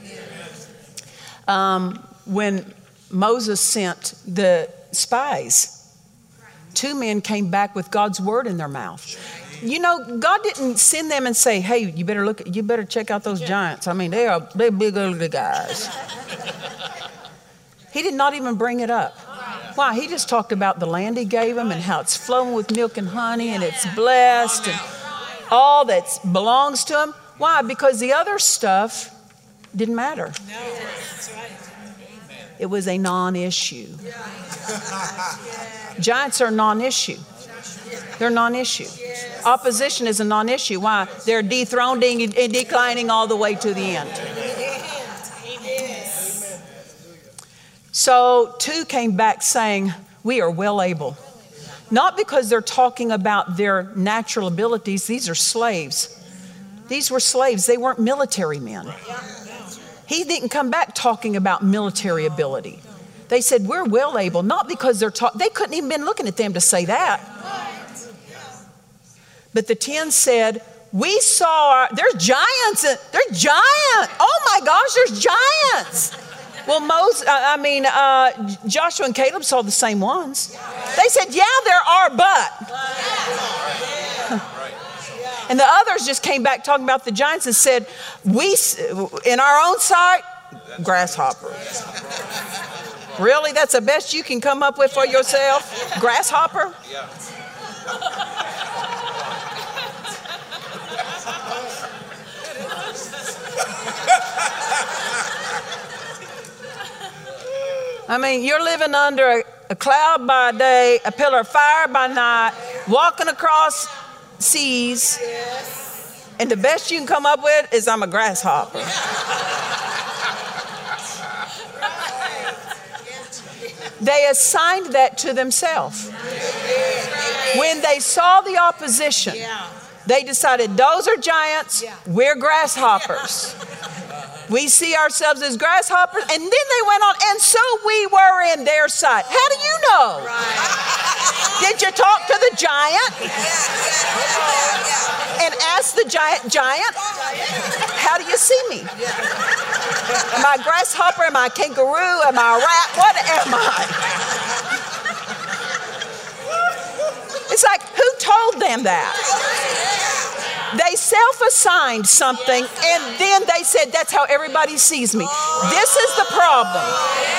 Um, when Moses sent the spies, two men came back with God's word in their mouth. You know, God didn't send them and say, "Hey, you better look. You better check out those giants." I mean, they are they big ugly guys. he did not even bring it up. Why? He just talked about the land he gave them and how it's flowing with milk and honey and it's blessed and all that belongs to him. Why? Because the other stuff didn't matter. It was a non-issue. Giants are non-issue. They're non-issue. Opposition is a non-issue. Why? They're dethroning and declining all the way to the end. So two came back saying, "We are well able." Not because they're talking about their natural abilities. These are slaves. These were slaves. They weren't military men. He didn't come back talking about military ability. They said, We're well able, not because they're talking, they couldn't even been looking at them to say that. But the 10 said, We saw, our, there's giants, there's giants. Oh my gosh, there's giants. Well, Moses, I mean, uh, Joshua and Caleb saw the same ones. They said, Yeah, there are, but. And the others just came back talking about the giants and said, We, in our own sight, grasshoppers. Really? That's the best you can come up with for yourself? Grasshopper? Yeah. I mean, you're living under a, a, cloud by day, a pillar of fire by night, walking across seas, and the best you can come up with is I'm a grasshopper. they assigned that to themselves. When they saw the opposition, they decided those are giants, we're grasshoppers. We see ourselves as grasshoppers. And then they went on, and so we were in their sight. How do you know? Did you talk to the giant? And ask the giant, giant, how do you see me? Am I a grasshopper? Am I a kangaroo? Am I a rat? What am I? It's like, who told them that? They self assigned something and then they said, That's how everybody sees me. This is the problem.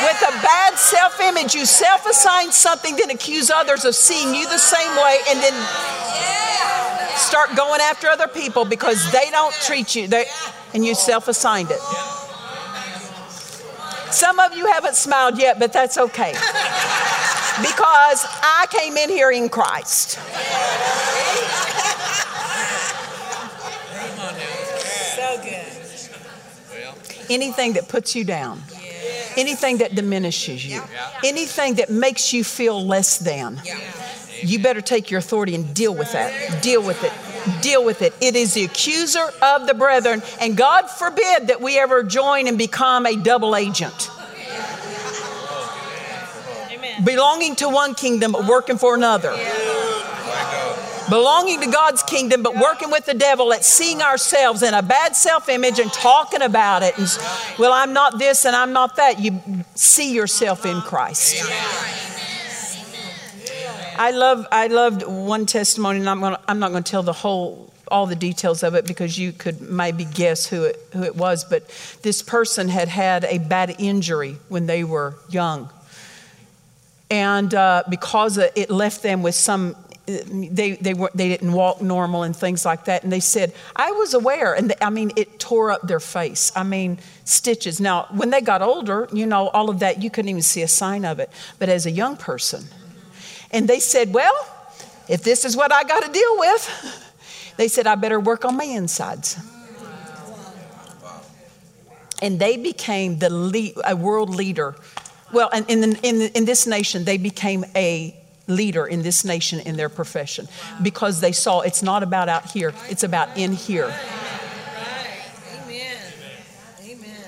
With a bad self image, you self assign something, then accuse others of seeing you the same way, and then start going after other people because they don't treat you, they, and you self assigned it. Some of you haven't smiled yet, but that's okay. Because I came in here in Christ. Anything that puts you down, anything that diminishes you, anything that makes you feel less than. You better take your authority and deal with that. Deal with it. Deal with it. It is the accuser of the brethren, and God forbid that we ever join and become a double agent. Belonging to one kingdom, but working for another belonging to God's kingdom, but working with the devil at seeing ourselves in a bad self image and talking about it. And, well, I'm not this and I'm not that. You see yourself in Christ. I love I loved one testimony, and I'm gonna I'm not going to tell the whole all the details of it because you could maybe guess who it who it was. But this person had had a bad injury when they were young, and uh, because it left them with some they, they, were, they didn't walk normal and things like that. And they said, I was aware. And I mean, it tore up their face. I mean, stitches. Now, when they got older, you know, all of that, you couldn't even see a sign of it. But as a young person, and they said, Well, if this is what I got to deal with, they said, I better work on my insides. And they became the lead, a world leader. Well, in, in, in this nation, they became a leader in this nation in their profession because they saw it's not about out here, it's about in here. Amen.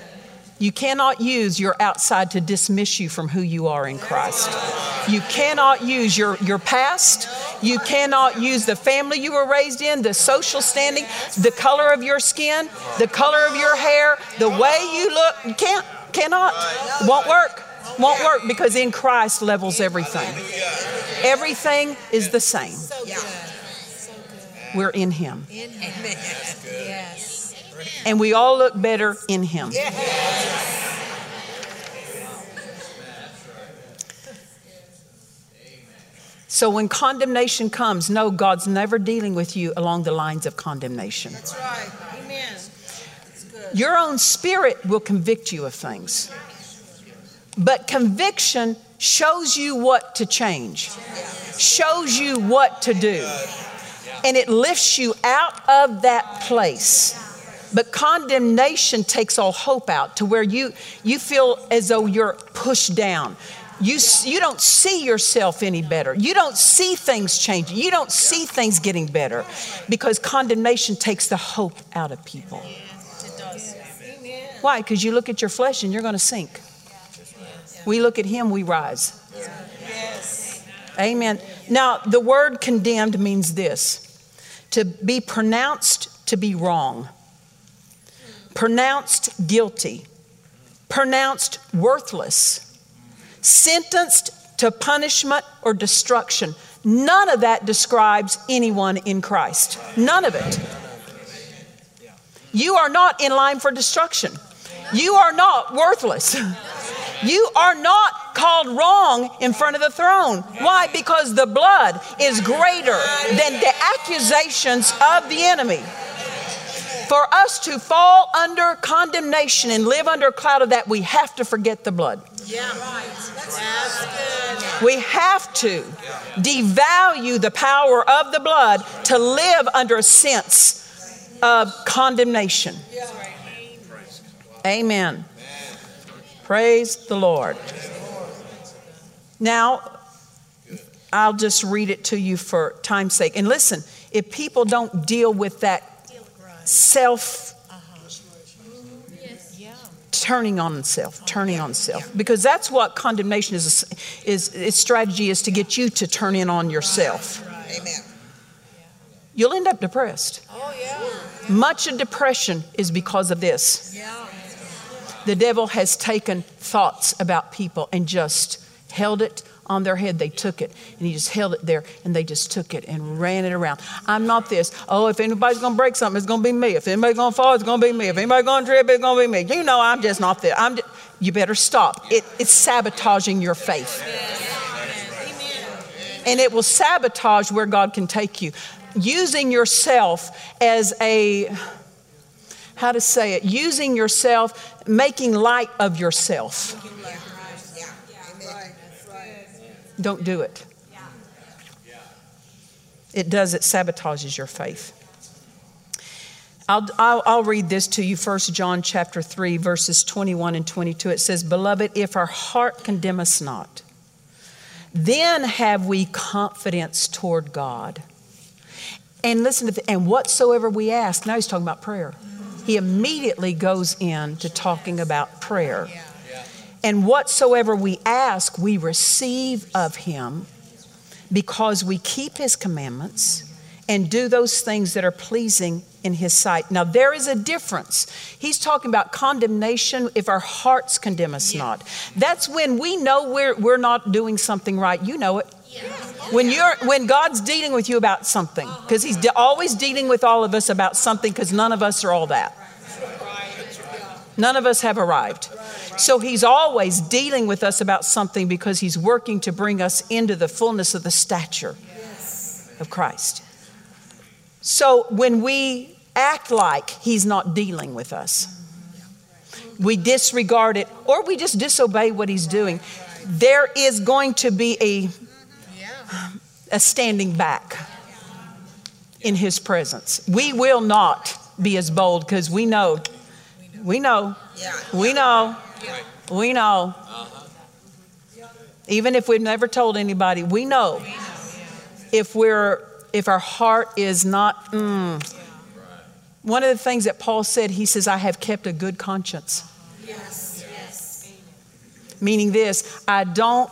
You cannot use your outside to dismiss you from who you are in Christ. You cannot use your, your past, You cannot use the family you were raised in, the social standing, the color of your skin, the color of your hair, the way you look. You can't, cannot. Won't work. Won't work because in Christ levels everything. Everything is the same. We're in Him. And we all look better in Him. So when condemnation comes, no, God's never dealing with you along the lines of condemnation. That's right. Amen. Your own spirit will convict you of things. But conviction shows you what to change, shows you what to do, and it lifts you out of that place. But condemnation takes all hope out to where you, you feel as though you're pushed down. You, you don't see yourself any better. You don't see things changing. You don't see things getting better because condemnation takes the hope out of people. It does. Amen. Why? Because you look at your flesh and you're going to sink. We look at him, we rise. Yes. Amen. Now, the word condemned means this to be pronounced to be wrong, pronounced guilty, pronounced worthless, sentenced to punishment or destruction. None of that describes anyone in Christ. None of it. You are not in line for destruction. You are not worthless. You are not called wrong in front of the throne. Why? Because the blood is greater than the accusations of the enemy. For us to fall under condemnation and live under a cloud of that, we have to forget the blood. Yeah. Right. We have to devalue the power of the blood to live under a sense of condemnation. Amen. Praise the Lord. Now, I'll just read it to you for time's sake. And listen, if people don't deal with that self turning on self, turning on self, because that's what condemnation is. Is its strategy is to get you to turn in on yourself. Amen. You'll end up depressed. Oh, yeah. Much of depression is because of this. Yeah. The devil has taken thoughts about people and just held it on their head. They took it and he just held it there and they just took it and ran it around. I'm not this. Oh, if anybody's going to break something, it's going to be me. If anybody's going to fall, it's going to be me. If anybody's going to trip, it's going to be me. You know, I'm just not this. I'm just, you better stop. It, it's sabotaging your faith. And it will sabotage where God can take you. Using yourself as a, how to say it, using yourself, making light of yourself. Don't do it. It does, it sabotages your faith. I'll, I'll, I'll read this to you, 1 John chapter 3, verses 21 and 22. It says, Beloved, if our heart condemn us not, then have we confidence toward God. And listen to the, and whatsoever we ask, now he's talking about prayer. He immediately goes into talking about prayer. And whatsoever we ask, we receive of him because we keep his commandments and do those things that are pleasing in his sight. Now, there is a difference. He's talking about condemnation if our hearts condemn us not. That's when we know we're, we're not doing something right. You know it. When you're when God's dealing with you about something, because He's de- always dealing with all of us about something, because none of us are all that. None of us have arrived. So He's always dealing with us about something because He's working to bring us into the fullness of the stature of Christ. So when we act like He's not dealing with us, we disregard it or we just disobey what He's doing, there is going to be a, a standing back in His presence. We will not be as bold because we know, we know, we know, we know. Even if we've never told anybody, we know if we're if our heart is not mm. one of the things that paul said he says i have kept a good conscience Yes. Yes. meaning this i don't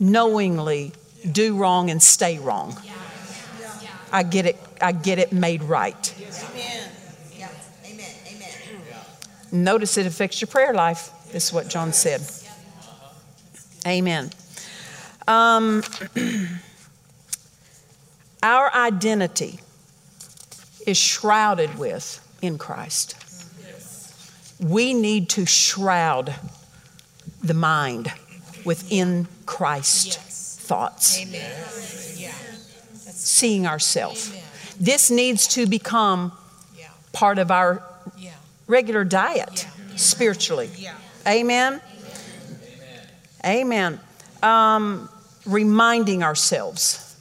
knowingly do wrong and stay wrong I get it, I get it made right. Amen. Yeah. Amen. Amen. Notice it affects your prayer life. This is what John said. Amen. Um, our identity is shrouded with in Christ. We need to shroud the mind within Christ thoughts, seeing ourselves. This needs to become part of our regular diet spiritually. Amen. Amen. Um, reminding ourselves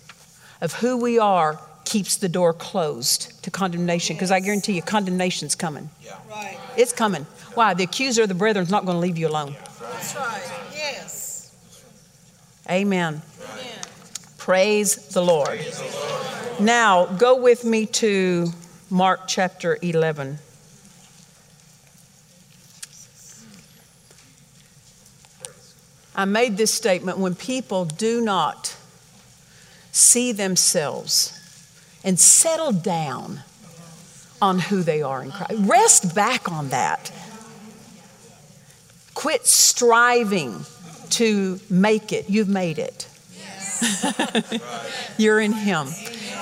of who we are keeps the door closed to condemnation because I guarantee you, condemnation's coming. Yeah. Right. It's coming. Why? The accuser of the brethren is not going to leave you alone. That's right. Yes. Amen. Praise the Lord. Now, go with me to Mark chapter 11. I made this statement when people do not see themselves and settle down on who they are in Christ, rest back on that. Quit striving to make it. You've made it. You're in Him.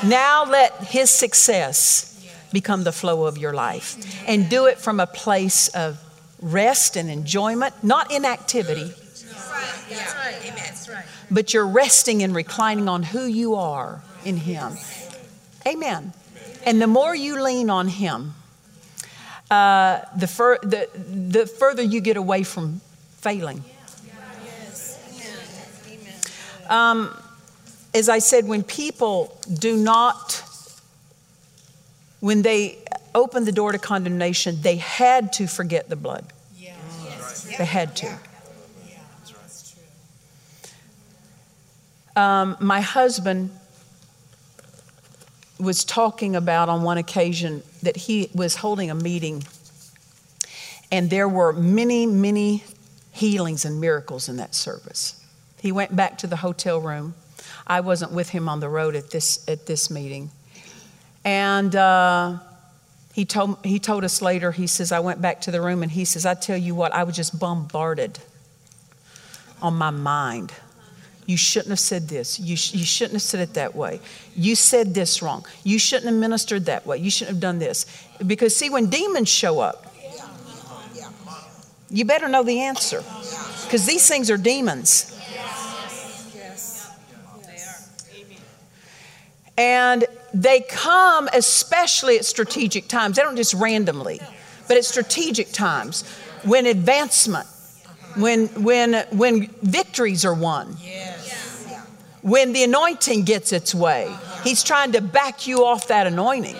Now let His success become the flow of your life and do it from a place of rest and enjoyment, not inactivity, That's right. Amen. That's right. but you're resting and reclining on who you are in Him. Amen. And the more you lean on Him, uh, the, fur- the, the further you get away from failing. Um, as I said, when people do not, when they open the door to condemnation, they had to forget the blood. Yeah, They had to. Yeah. Um, my husband was talking about on one occasion that he was holding a meeting, and there were many, many healings and miracles in that service. He went back to the hotel room. I wasn't with him on the road at this at this meeting, and uh, he told he told us later. He says I went back to the room, and he says I tell you what, I was just bombarded on my mind. You shouldn't have said this. You, sh- you shouldn't have said it that way. You said this wrong. You shouldn't have ministered that way. You shouldn't have done this. Because, see, when demons show up, you better know the answer. Because these things are demons. And they come especially at strategic times. They don't just randomly, but at strategic times when advancement, when, when, when victories are won, when the anointing gets its way. He's trying to back you off that anointing.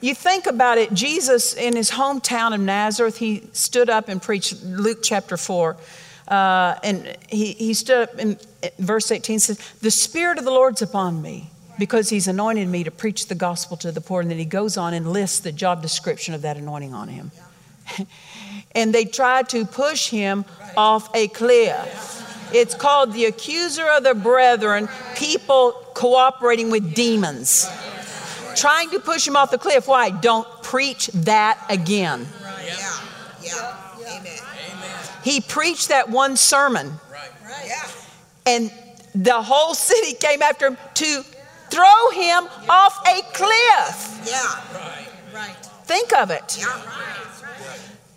You think about it, Jesus in his hometown of Nazareth, he stood up and preached Luke chapter 4. Uh, and he, he stood up in verse 18 says, The Spirit of the Lord's upon me because he's anointed me to preach the gospel to the poor. And then he goes on and lists the job description of that anointing on him. and they tried to push him off a cliff. It's called the accuser of the brethren, people cooperating with demons, trying to push him off the cliff. Why? Don't preach that again. Yeah. Yeah. Amen. He preached that one sermon, Right. Yeah. and the whole city came after him to throw him off a cliff. Yeah. Right. Right. Think of it. Yeah. Right.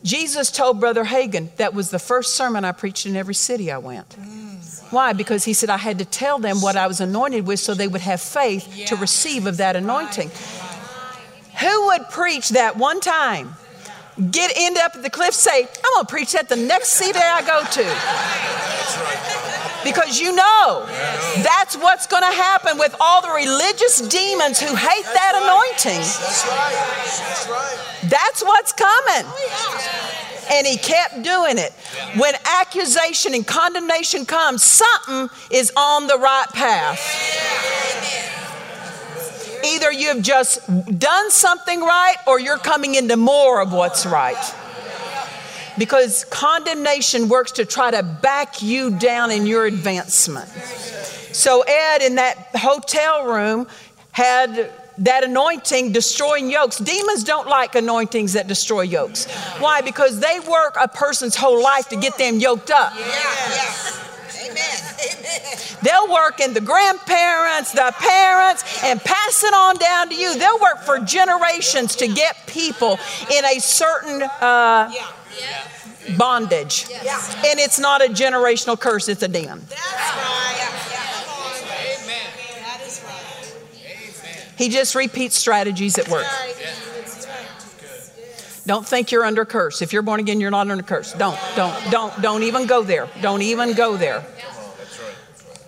Jesus told Brother Hagin that was the first sermon I preached in every city I went. Mm. Why? Because he said I had to tell them what I was anointed with so they would have faith to receive of that anointing. Who would preach that one time? Get end up at the cliff, say, I'm gonna preach that the next city I go to. Because you know that's what's gonna happen with all the religious demons who hate that anointing. That's right. That's right. That's what's coming. And he kept doing it. When accusation and condemnation comes, something is on the right path. Either you've just done something right or you're coming into more of what's right. Because condemnation works to try to back you down in your advancement. So, Ed, in that hotel room, had that anointing destroying yokes. Demons don't like anointings that destroy yokes. Why? Because they work a person's whole life to get them yoked up. Amen. Amen. They'll work in the grandparents, the parents, and pass it on down to you. They'll work for generations to get people in a certain uh, bondage. And it's not a generational curse, it's a demon. That's right. Amen. That is right. He just repeats strategies that work. Don't think you're under curse. If you're born again, you're not under curse. Don't, don't, don't, don't even go there. Don't even go there.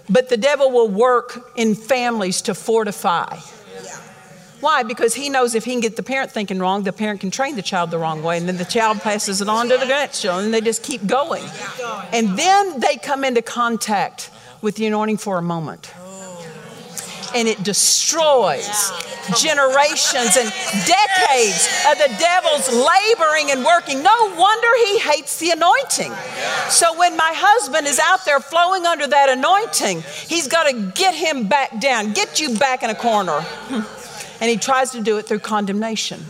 But the devil will work in families to fortify. Why? Because he knows if he can get the parent thinking wrong, the parent can train the child the wrong way, and then the child passes it on to the next child, and they just keep going. And then they come into contact with the anointing for a moment. And it destroys generations and decades of the devil's laboring and working. No wonder he hates the anointing. So when my husband is out there flowing under that anointing, he's got to get him back down, get you back in a corner. And he tries to do it through condemnation.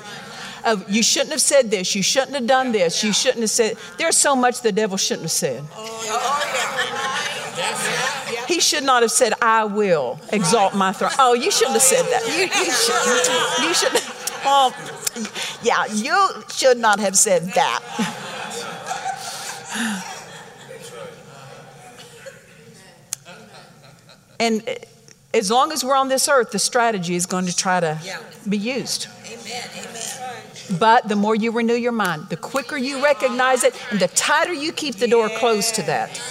Of you shouldn't have said this, you shouldn't have done this, you shouldn't have said. There's so much the devil shouldn't have said. He should not have said, I will exalt my throne. Oh, you shouldn't have said that. You, you should. You should. Oh, yeah, you should not have said that. And as long as we're on this earth, the strategy is going to try to be used. Amen. Amen. But the more you renew your mind, the quicker you recognize it, and the tighter you keep the door closed to that.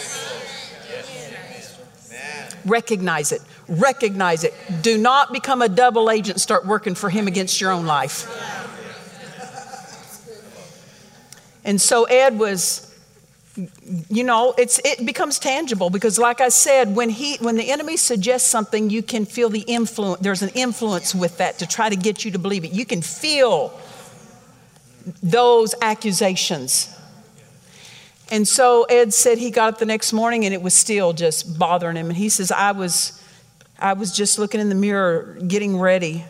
Recognize it. Recognize it. Do not become a double agent, start working for him against your own life. And so Ed was you know it's it becomes tangible because like i said when he when the enemy suggests something you can feel the influence there's an influence with that to try to get you to believe it. You can feel those accusations. And so ed said he got up the next morning and it was still just bothering him. And he says i was i was just looking in the mirror getting ready.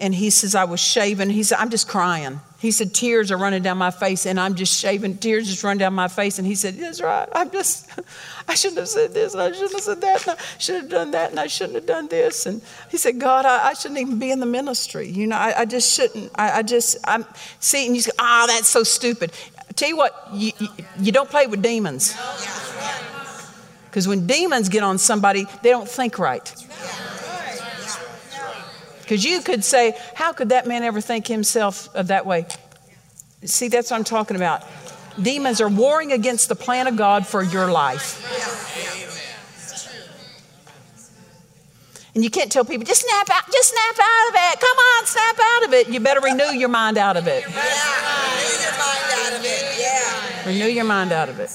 And he says i was shaving. He said i'm just crying he said, Tears are running down my face, and I'm just shaving, tears just run down my face. And he said, That's right. I'm just, I shouldn't have said this, and I shouldn't have said that, and I should have done that, and I shouldn't have done this. And he said, God, I, I shouldn't even be in the ministry. You know, I, I just shouldn't. I, I, just, I'm, see, and you say, Ah, oh, that's so stupid. I tell you what, you, you, you don't play with demons. Because when demons get on somebody, they don't think right. Because you could say, How could that man ever think himself of that way? See, that's what I'm talking about. Demons are warring against the plan of God for your life. And you can't tell people, just snap out, just snap out of it. Come on, snap out of it. You better renew your mind out of it. Renew your mind out of it. Yeah. Renew your mind out of it.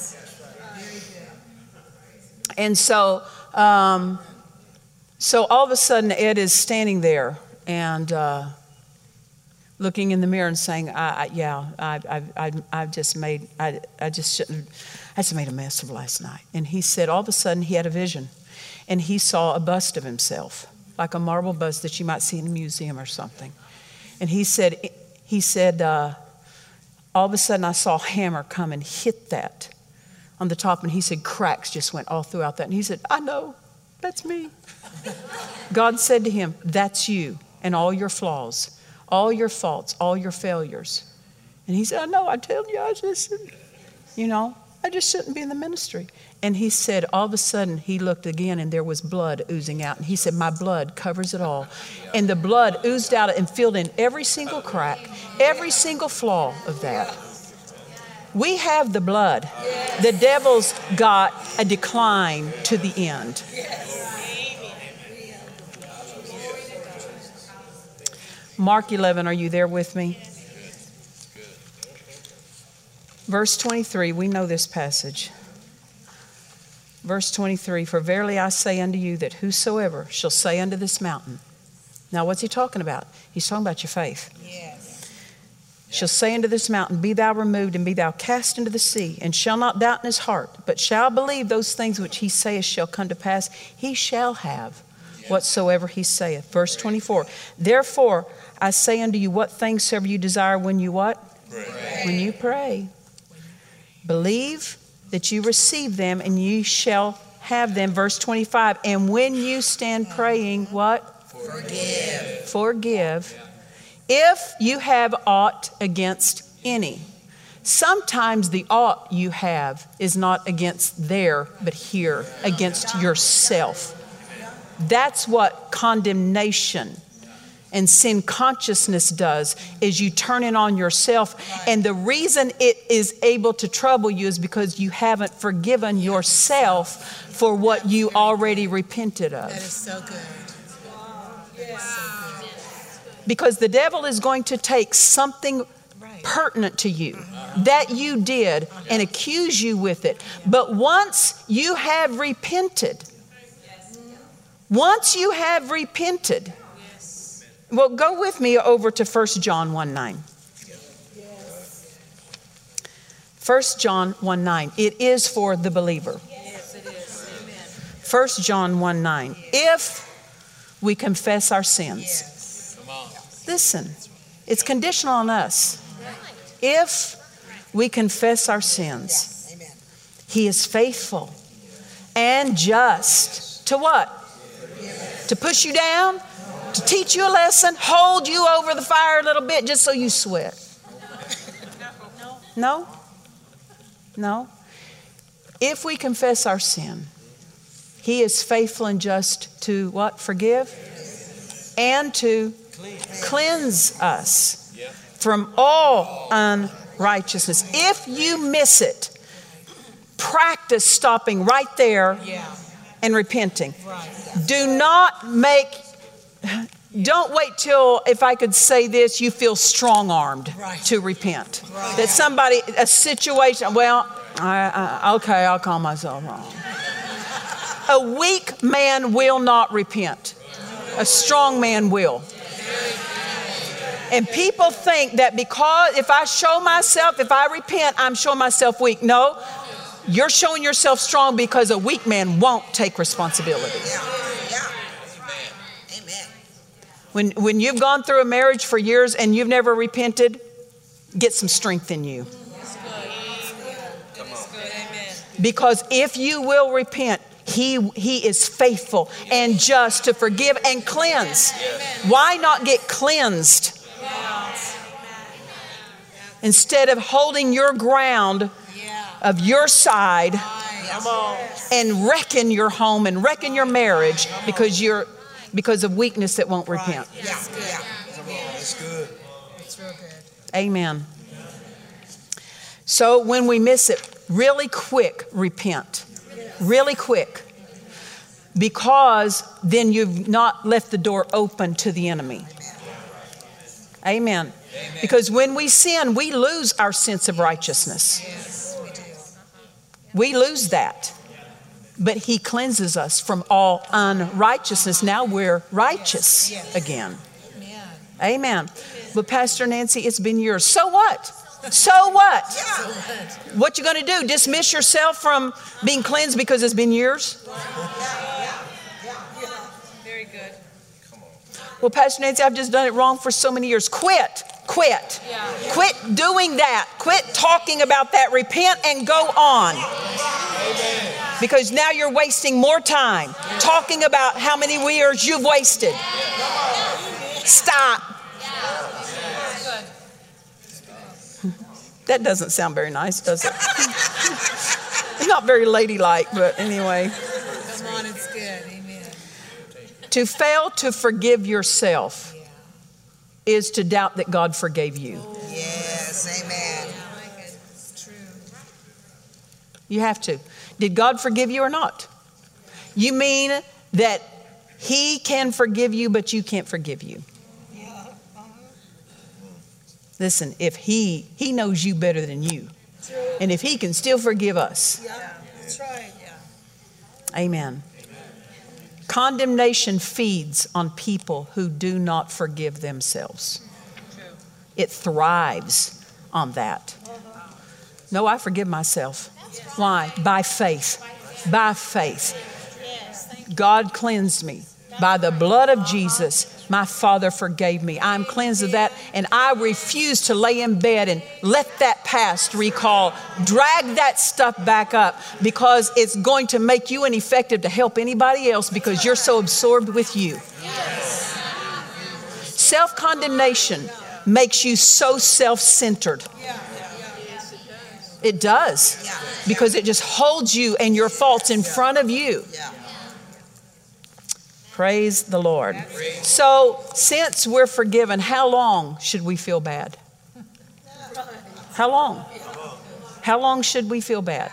And so, um, so all of a sudden, Ed is standing there and uh, looking in the mirror and saying, I, I, "Yeah, I, I, I, I've just made, I, I just shouldn't, I just made a mess of last night." And he said, all of a sudden, he had a vision, and he saw a bust of himself, like a marble bust that you might see in a museum or something. And he said, he said, uh, all of a sudden, I saw a hammer come and hit that on the top, and he said, cracks just went all throughout that. And he said, I know, that's me. God said to him, That's you and all your flaws, all your faults, all your failures. And he said, I know, I tell you, I just, you know, I just shouldn't be in the ministry. And he said, all of a sudden, he looked again and there was blood oozing out. And he said, My blood covers it all. And the blood oozed out and filled in every single crack, every single flaw of that. We have the blood. The devil's got a decline to the end. Mark 11, are you there with me? Verse 23, we know this passage. Verse 23 For verily I say unto you that whosoever shall say unto this mountain, now what's he talking about? He's talking about your faith. Yes. Shall say unto this mountain, Be thou removed and be thou cast into the sea, and shall not doubt in his heart, but shall believe those things which he saith shall come to pass, he shall have whatsoever he saith. Verse 24. Therefore, I say unto you, what things soever you desire when you what? Pray. When you pray. Believe that you receive them and you shall have them. Verse 25. And when you stand praying, what? Forgive. Forgive. If you have aught against any. Sometimes the ought you have is not against there, but here, against yourself. That's what condemnation and sin consciousness does is you turn it on yourself. And the reason it is able to trouble you is because you haven't forgiven yourself for what you already repented of. That is so good. because the devil is going to take something pertinent to you mm-hmm. that you did and accuse you with it. But once you have repented once you have repented well go with me over to 1 john 1 9 1 John 1 9. It is for the believer. Yes, it is. Amen. 1 John 1 9. If we confess our sins, Yes. listen, it's conditional on us. If we confess our sins. He is faithful and just to what? To push you down, to teach you a lesson, hold you over the fire a little bit just so you sweat. No? No? If we confess our sin, He is faithful and just to what? Forgive and to cleanse us from all unrighteousness. If you miss it, practice stopping right there and repenting. Do not make, don't wait till, if I could say this, you feel strong armed Right. to repent. Right. That somebody, a situation, well, I, I, okay, I'll call myself wrong. A weak man will not repent, a strong man will. And people think that because if I show myself, if I repent, I'm showing myself weak. No, you're showing yourself strong because a weak man won't take responsibility. Yeah. Yeah. When, when you've gone through a marriage for years and you've never repented, get some strength in you. Because if you will repent, he, he is faithful and just to forgive and cleanse. Why not get cleansed? Instead of holding your ground of your side and wrecking your home and wrecking your marriage because you're because of weakness that won't repent. Yeah. Yeah. That's good. It's real good. Amen. So when we miss it, really quick, repent. Really quick. Because then you've not left the door open to the enemy. Amen. Because when we sin, we lose our sense of righteousness. Yes, we do. We lose that. But he cleanses us from all unrighteousness. Now we're righteous again. Amen. Amen. But Pastor Nancy, it's been years. So what? So what? What you going to do? Dismiss yourself from being cleansed because it's been years? Very good. Well, Pastor Nancy, I've just done it wrong for so many years. Quit. Quit. Quit doing that. Quit talking about that. Repent and go on. Because now you're wasting more time talking about how many years you've wasted. Stop. That doesn't sound very nice, does it? not very ladylike, but anyway. Come on, it's good. Amen. To fail to forgive yourself is to doubt that God forgave you. Yes, amen. You have to. Did God forgive you or not? You mean that He can forgive you, but you can't forgive you. Listen, if He He knows you better than you, and if He can still forgive us, Yeah, that's right. Yeah. Amen. Condemnation feeds on people who do not forgive themselves. It thrives on that. No, I forgive myself. Why? By faith. By faith. God cleansed me. By the blood of Jesus, my Father forgave me. I'm cleansed of that, and I refuse to lay in bed and let that past recall, drag that stuff back up because it's going to make you ineffective to help anybody else because you're so absorbed with you. Self condemnation makes you so self centered. It does because it just holds you and your faults in front of you. Praise the Lord. So, since we're forgiven, how long should we feel bad? How long? How long should we feel bad?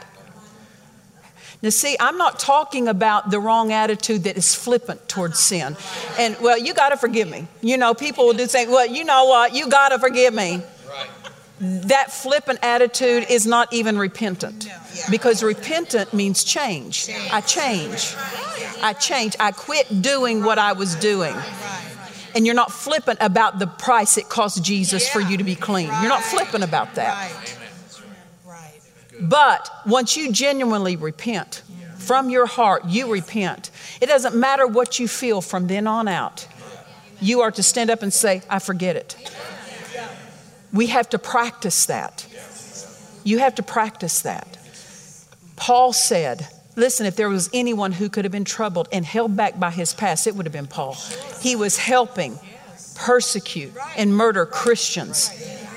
Now, see, I'm not talking about the wrong attitude that is flippant towards sin. And, well, you got to forgive me. You know, people will do say, well, you know what? You got to forgive me. That flippant attitude is not even repentant because repentant means change. I change. I change. I quit doing what I was doing. And you're not flippant about the price it cost Jesus for you to be clean. You're not flippant about that. But once you genuinely repent from your heart, you repent. It doesn't matter what you feel from then on out. You are to stand up and say, I forget it. We have to practice that. You have to practice that. Paul said, Listen, if there was anyone who could have been troubled and held back by his past, it would have been Paul. He was helping persecute and murder Christians.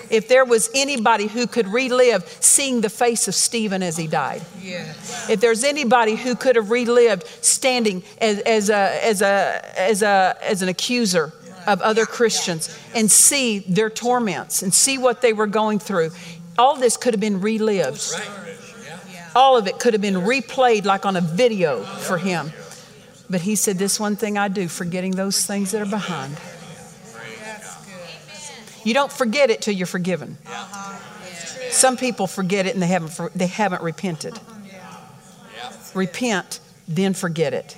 If there was anybody who could relive seeing the face of Stephen as he died, if there's anybody who could have relived standing as, as, a, as, a, as, a, as an accuser of other Christians and see their torments and see what they were going through, all this could have been relived all of it could have been replayed like on a video for him. But he said, This one thing I do, forgetting those things that are behind. You don't forget it till you're forgiven. Uh-huh. Some people forget it and they haven't, they haven't repented. Repent, then forget it.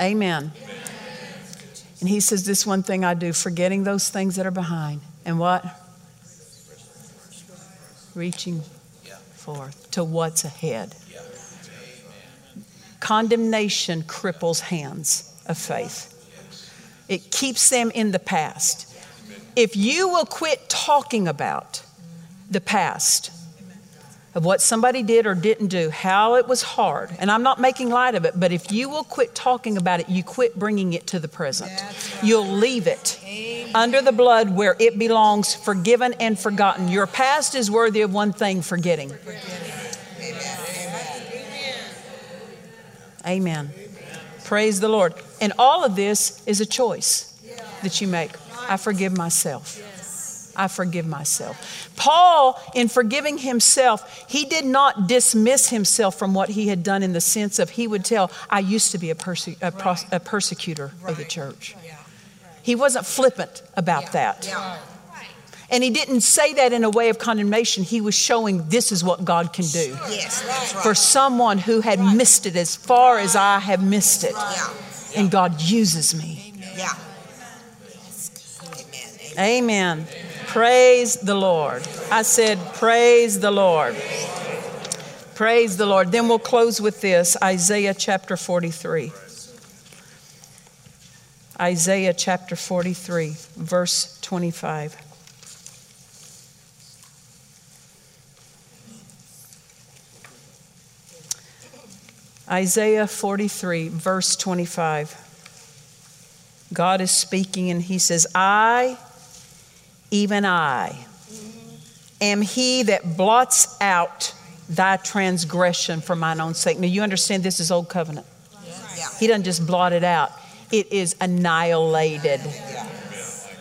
Amen. And he says, This one thing I do, forgetting those things that are behind. And what? Reaching forth to what's ahead. Condemnation cripples hands of faith, it keeps them in the past. If you will quit talking about the past, of what somebody did or didn't do, how it was hard. And I'm not making light of it, but if you will quit talking about it, you quit bringing it to the present. You'll leave it under the blood where it belongs, forgiven and forgotten. Your past is worthy of one thing forgetting. Amen. Praise the Lord. And all of this is a choice that you make. I forgive myself. I forgive myself. Paul, in forgiving himself, he did not dismiss himself from what he had done in the sense of he would tell, I used to be a, perse- a, pros- a persecutor of the church. He wasn't flippant about that. And he didn't say that in a way of condemnation. He was showing this is what God can do. Yes, For someone who had missed it as far as I have missed it. And God uses me. Yeah. Amen. Amen. Praise the Lord. I said, Praise the Lord. Praise the Lord. Then we'll close with this Isaiah chapter 43. Isaiah chapter 43, verse 25. Isaiah 43, verse 25. God is speaking and he says, I even I am he that blots out thy transgression for mine own sake. Now, you understand this is Old Covenant. He doesn't just blot it out, it is annihilated.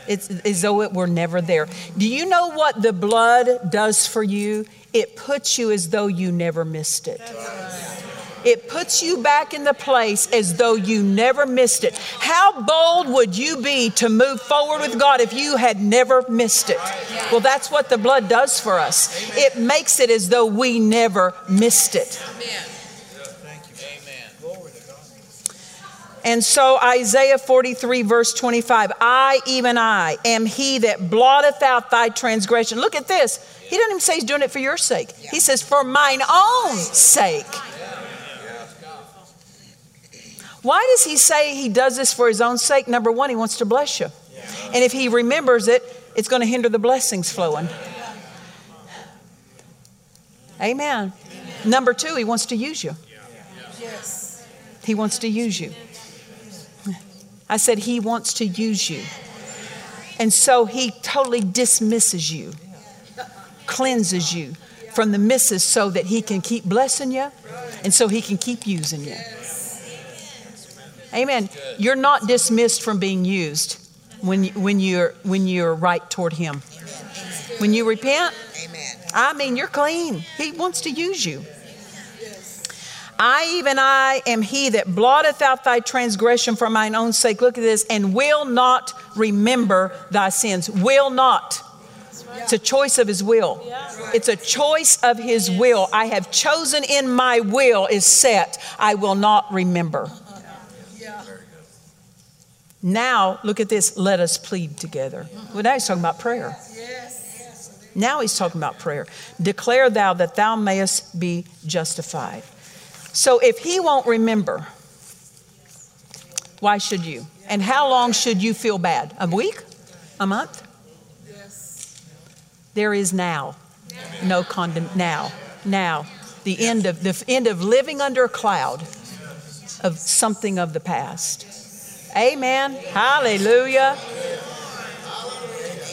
It's as though it were never there. Do you know what the blood does for you? It puts you as though you never missed it. It puts you back in the place as though you never missed it. How bold would you be to move forward with God if you had never missed it? Well, that's what the blood does for us. It makes it as though we never missed it. Amen. And so Isaiah 43, verse 25 I, even I, am he that blotteth out thy transgression. Look at this. He doesn't even say he's doing it for your sake, he says, for mine own sake. Why does he say he does this for his own sake? Number one, he wants to bless you. And if he remembers it, it's going to hinder the blessings flowing. Amen. Number two, he wants to use you. Yes. He wants to use you. I said, He wants to use you. And so He totally dismisses you, cleanses you from the misses so that He can keep blessing you and so He can keep using you. Amen. You're not dismissed from being used when, when, you're, when you're right toward Him. When you repent. I mean, you're clean. He wants to use you. I, even I, am he that blotteth out thy transgression for mine own sake. Look at this, and will not remember thy sins. Will not. It's a choice of his will. It's a choice of his will. I have chosen in my will is set. I will not remember. Now, look at this. Let us plead together. Well, now he's talking about prayer. Now he's talking about prayer. Declare thou that thou mayest be justified. So if he won't remember, why should you? And how long should you feel bad? A week? A month? Yes. There is now. No condemn now. Now. The end of the end of living under a cloud of something of the past. Amen. Hallelujah.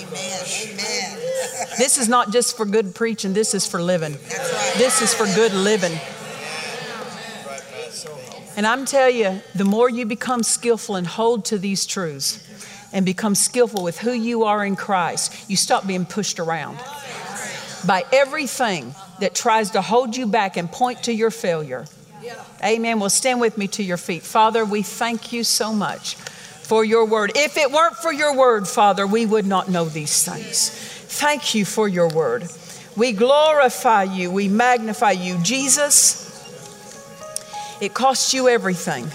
Amen. This is not just for good preaching, this is for living. This is for good living. And I'm telling you, the more you become skillful and hold to these truths and become skillful with who you are in Christ, you stop being pushed around by everything that tries to hold you back and point to your failure. Amen. Well, stand with me to your feet. Father, we thank you so much for your word. If it weren't for your word, Father, we would not know these things. Thank you for your word. We glorify you, we magnify you. Jesus, it cost you everything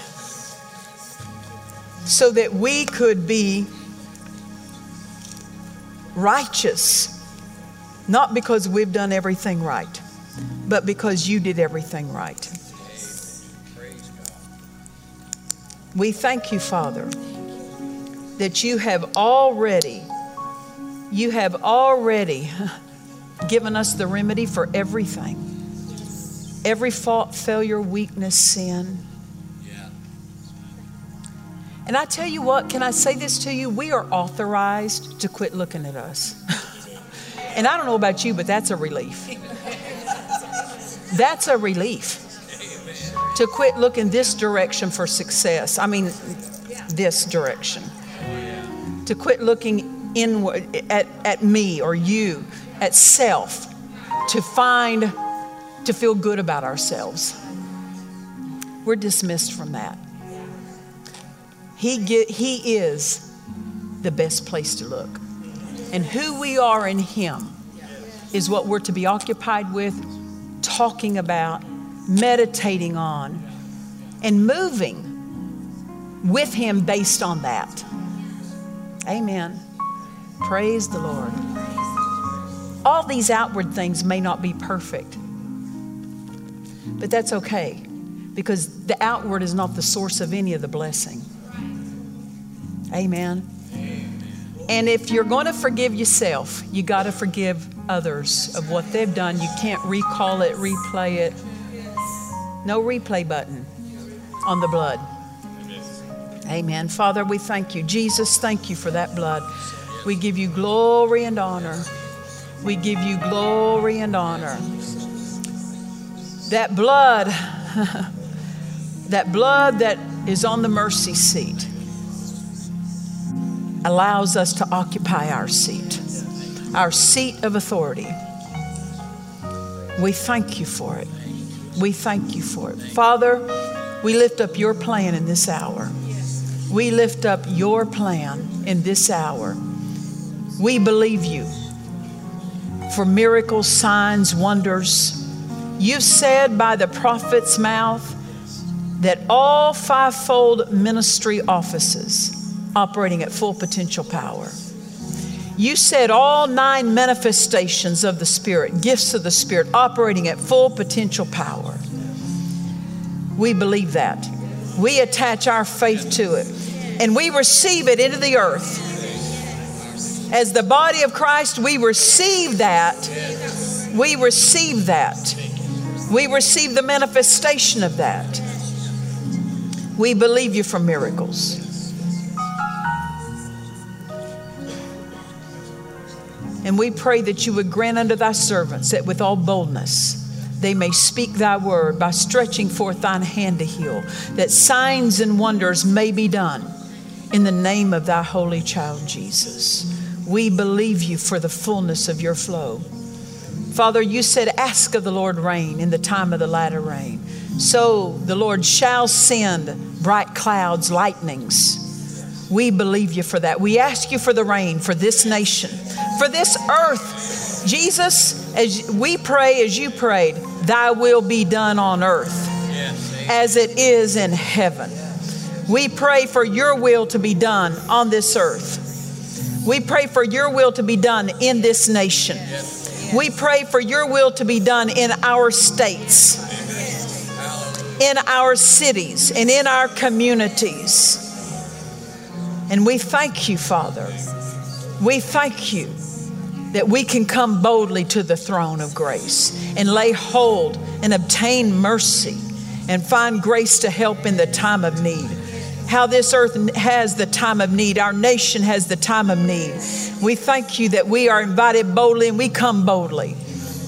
so that we could be righteous, not because we've done everything right, but because you did everything right. We thank you, Father, that you have already, you have already given us the remedy for everything. Every fault, failure, weakness, sin. And I tell you what, can I say this to you? We are authorized to quit looking at us. and I don't know about you, but that's a relief. That's a relief to quit looking this direction for success. I mean, this direction. To quit looking inward at, at me or you, at self, to find, to feel good about ourselves. We're dismissed from that. He, get, he is the best place to look. And who we are in Him is what we're to be occupied with, talking about, meditating on, and moving with Him based on that. Amen. Praise the Lord. All these outward things may not be perfect, but that's okay because the outward is not the source of any of the blessing. Amen. And if you're going to forgive yourself, you got to forgive others of what they've done. You can't recall it, replay it. No replay button on the blood. Amen. Father, we thank you. Jesus, thank you for that blood. We give you glory and honor. We give you glory and honor. That blood, that blood that is on the mercy seat allows us to occupy our seat, our seat of authority. We thank you for it. We thank you for it. Father, we lift up your plan in this hour. We lift up your plan in this hour. We believe you for miracles, signs, wonders. You've said by the prophet's mouth that all fivefold ministry offices operating at full potential power. You said all nine manifestations of the Spirit, gifts of the Spirit, operating at full potential power. We believe that. We attach our faith to it and we receive it into the earth. As the body of Christ, we receive that. We receive that. We receive the manifestation of that. We believe you for miracles. And we pray that you would grant unto thy servants that with all boldness they may speak thy word by stretching forth thine hand to heal, that signs and wonders may be done in the name of thy holy child Jesus. We believe you for the fullness of your flow. Father, you said, Ask of the Lord rain in the time of the latter rain. So the Lord shall send bright clouds, lightnings. We believe you for that. We ask you for the rain for this nation, for this earth. Jesus, as we pray, as you prayed, thy will be done on earth as it is in heaven. We pray for your will to be done on this earth. We pray for your will to be done in this nation. We pray for your will to be done in our states, in our cities, and in our communities. And we thank you, Father. We thank you that we can come boldly to the throne of grace and lay hold and obtain mercy and find grace to help in the time of need how this earth has the time of need. Our nation has the time of need. We thank you that we are invited boldly and we come boldly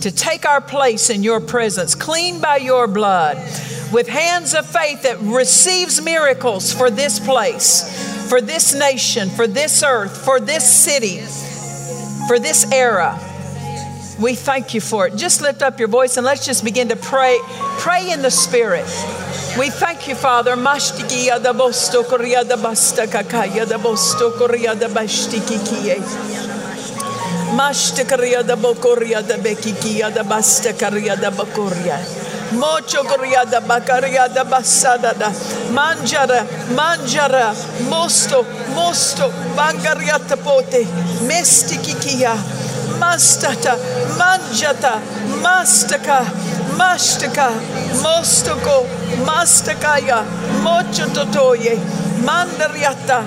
to take our place in your presence, clean by your blood, with hands of faith that receives miracles for this place, for this nation, for this earth, for this city, for this era. We thank you for it. Just lift up your voice and let's just begin to pray. Pray in the Spirit. We thank you, Father. Mashtikaria da bokoria da bekikia da bastakaria da bokoria. mocho coriada bacariada bassadada. Mangiara mangiara mosto mosto. Bangariata pote. Mestichichia. Mastata mangiata. Mastaka. Mastaka, mostoko, mastakaya, mochototoye, mandariata,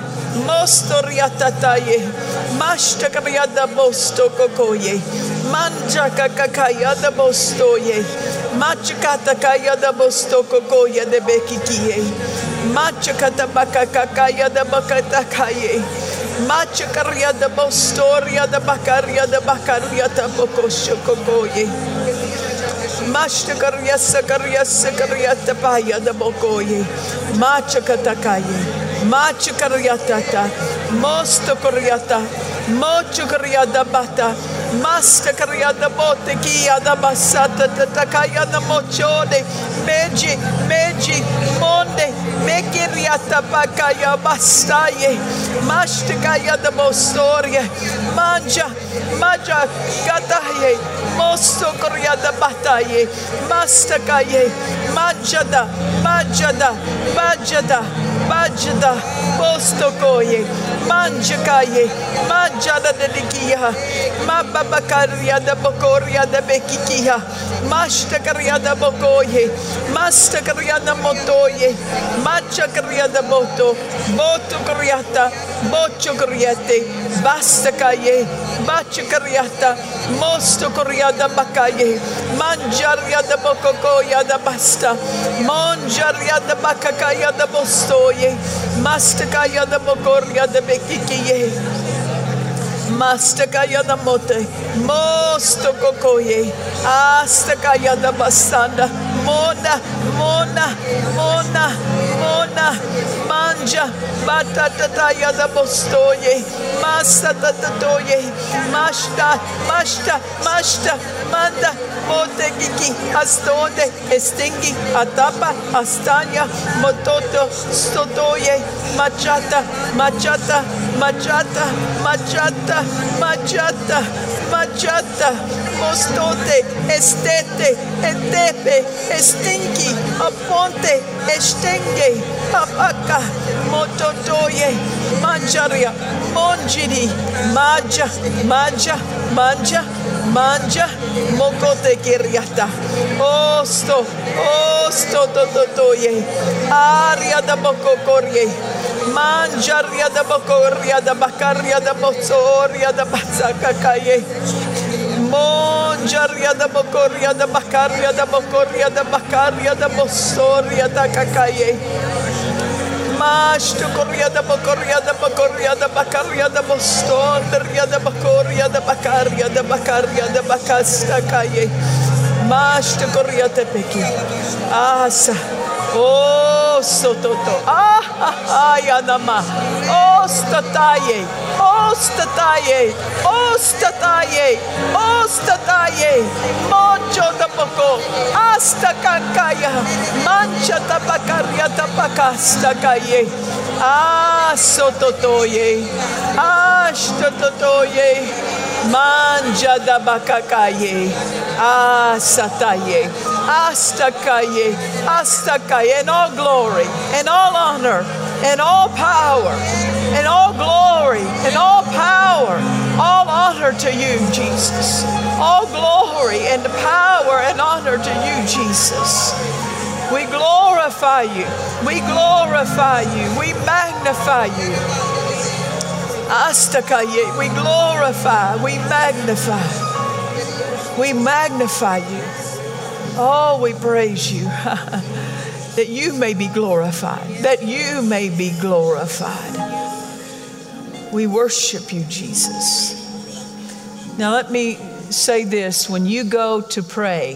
mostoriatataye, mastakariada bostokokoye, manjakakakaya da bostoye, machakatakaya da bostokokoye de bekikie, machakatabakakakaya da bakatakaye, Machakaria de Bostoria de Bacaria de Bacaria de Bocosho Cocoye. Mashtakariasa Kariasa Kariata Paya the Bokoye, Machakatakaye, Machakariatata, Mostokariata. Mocho carriada bata, masca carriada botte, chiada bassata, tatacaya da mocione, Meji, meji, monde, me carriata bacaya bastaie, masticaya da bostorie, mangia, mangia, gataie, mosto manja da manja da manja da mangiada, posto coie, mangiacaie, mangiada, jada de dikia ma baba karia de bokoria de bekikia masta karia de bokoye masta karia de motoye macha karia de boto boto kariata bocho kariate basta kaye bacha kariata mosto kariada bakaye manjaria de bokokoya de basta manjaria de bakakaya de bostoye masta kaya de bokoria de bekikia Mastakaya da mote, mosto kokoye, astakaya da basanda, mona, mona, mona, mona, manja, batatataya da bostoye, masta tatatoye, mashta, mashta, mashta, manda, mote kiki, astonde, estingi, atapa, astanya, mototo, stotoye, machata, machata, machata, machata, machata, machata, mostote, estete, etepe, estinki, aponte, estenge, apaka, mototoye, manjaria, monjiri, maja, maja, manja, Manja mokote kiriata. Osto, osto to to to ye. Aria da boko Manjar caie bakor yada da yada da yada da kaye. da yada da yada da yada bakor corria da yada da yada da macaria da bacorriada da bacarriada da macaria bacorriada macaria bacarriada bacasta caie. macaria da pequi. Asa. Ah, Oh, sototo. Ah, ah, ay, anama. Ostataye. Ostataye. Ostataye. Ostataye. Mocho da poco. Hasta cancaya. Mancha tabacaria tabacasta caye. Ah, sototoye. Ah, sototoye. Manja da bacacaye. Ah, sataye. Astakaye, Astakaye, and all glory, and all honor, and all power, and all glory, and all power, all honor to you, Jesus. All glory and power and honor to you, Jesus. We glorify you. We glorify you. We magnify you. Astakaye, we glorify, we magnify. We magnify you. Oh, we praise you that you may be glorified, that you may be glorified. We worship you, Jesus. Now, let me say this when you go to pray,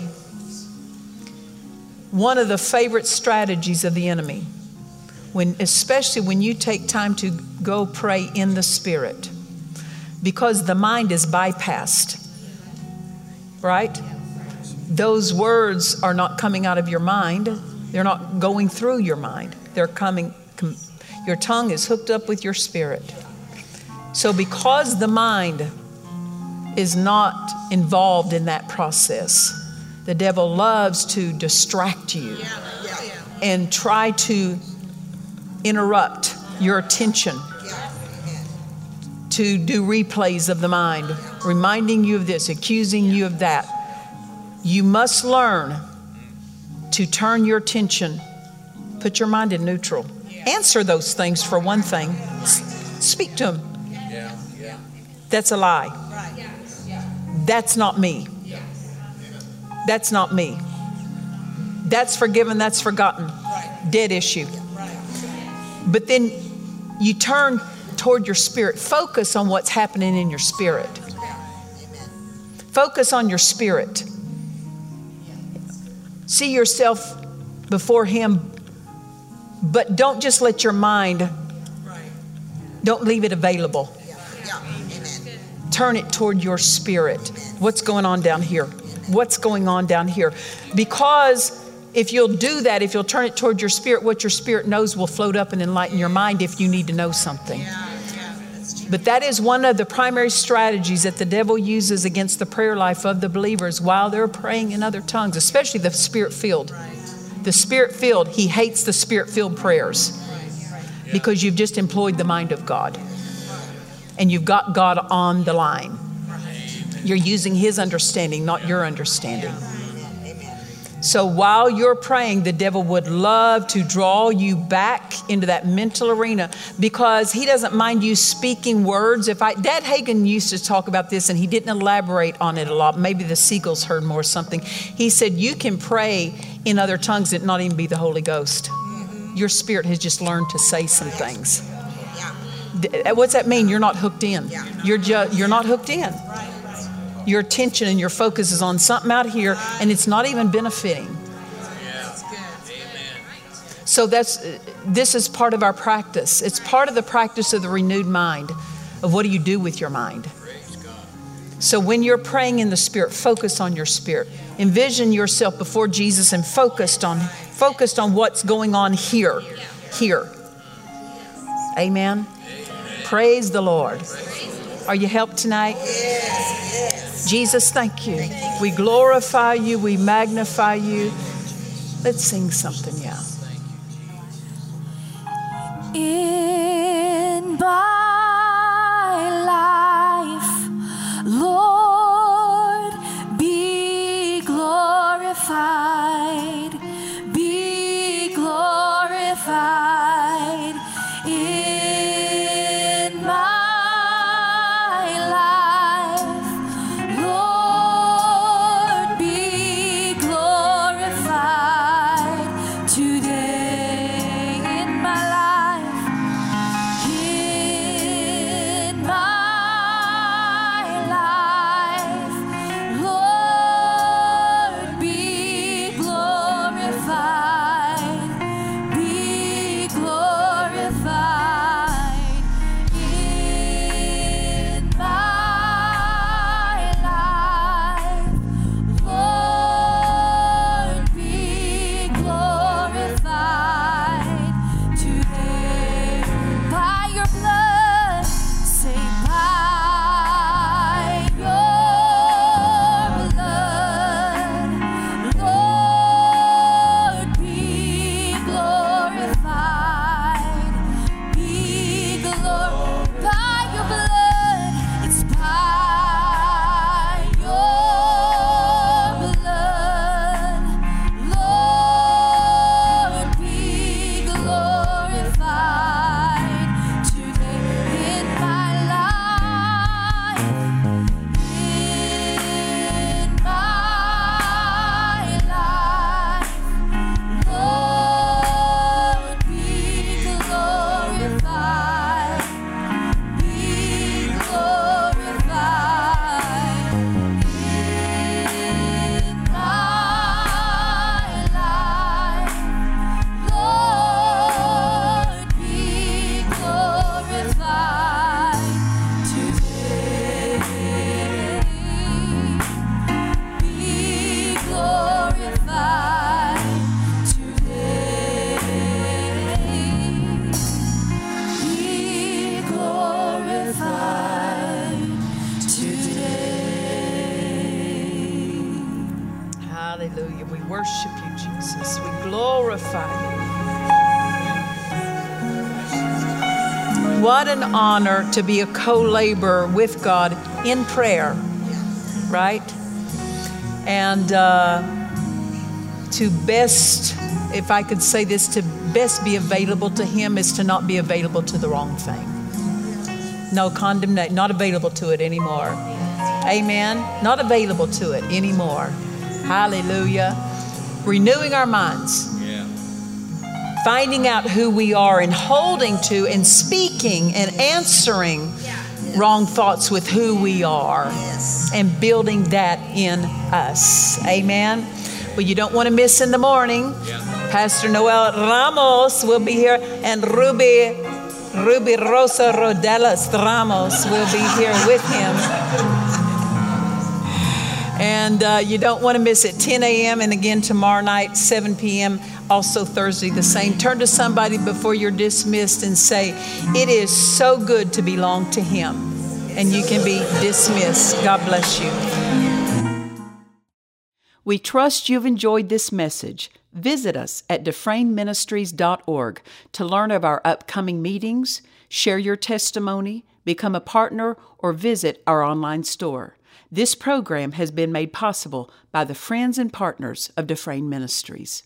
one of the favorite strategies of the enemy, when, especially when you take time to go pray in the Spirit, because the mind is bypassed, right? those words are not coming out of your mind. They're not going through your mind. They're coming, com- your tongue is hooked up with your spirit. So, because the mind is not involved in that process, the devil loves to distract you and try to interrupt your attention to do replays of the mind, reminding you of this, accusing you of that you must learn to turn your attention, put your mind in neutral. Answer those things for one thing. Speak to them. That's a lie. That's not me. That's not me. That's forgiven, that's forgotten. Dead issue. But then you turn toward your spirit. Focus on what's happening in your spirit. Focus on your spirit. See yourself before Him, but don't just let your mind, don't leave it available. Turn it toward your spirit. What's going on down here? What's going on down here? Because if you'll do that, if you'll turn it toward your spirit, what your spirit knows will float up and enlighten your mind if you need to know something. But that is one of the primary strategies that the devil uses against the prayer life of the believers while they're praying in other tongues, especially the spirit filled. The spirit filled, he hates the spirit filled prayers because you've just employed the mind of God and you've got God on the line. You're using his understanding, not your understanding. So while you're praying, the devil would love to draw you back into that mental arena because he doesn't mind you speaking words. If I, Dad Hagin used to talk about this and he didn't elaborate on it a lot. Maybe the Seagulls heard more something. He said, You can pray in other tongues and not even be the Holy Ghost. Your spirit has just learned to say some things. What's that mean? You're not hooked in. You're, ju- you're not hooked in your attention and your focus is on something out here and it's not even benefiting. So that's this is part of our practice. It's part of the practice of the renewed mind of what do you do with your mind. So when you're praying in the spirit, focus on your spirit. Envision yourself before Jesus and focused on focused on what's going on here. Here. Amen. Praise the Lord. Are you helped tonight? Jesus, thank you. We glorify you, we magnify you. Let's sing something now. In my life, Lord, be glorified. Honor to be a co laborer with God in prayer, right? And uh, to best, if I could say this, to best be available to Him is to not be available to the wrong thing. No condemnation, not available to it anymore. Amen. Not available to it anymore. Hallelujah. Renewing our minds. Finding out who we are and holding to and speaking and answering wrong thoughts with who we are and building that in us. Amen. Well, you don't want to miss in the morning. Pastor Noel Ramos will be here and Ruby Ruby Rosa Rodelas Ramos will be here with him. And uh, you don't want to miss it 10 a.m. and again tomorrow night, 7 p.m., also Thursday, the same. Turn to somebody before you're dismissed and say, It is so good to belong to Him. And you can be dismissed. God bless you. We trust you've enjoyed this message. Visit us at dufresneministries.org to learn of our upcoming meetings, share your testimony, become a partner, or visit our online store. This program has been made possible by the friends and partners of Dufresne Ministries.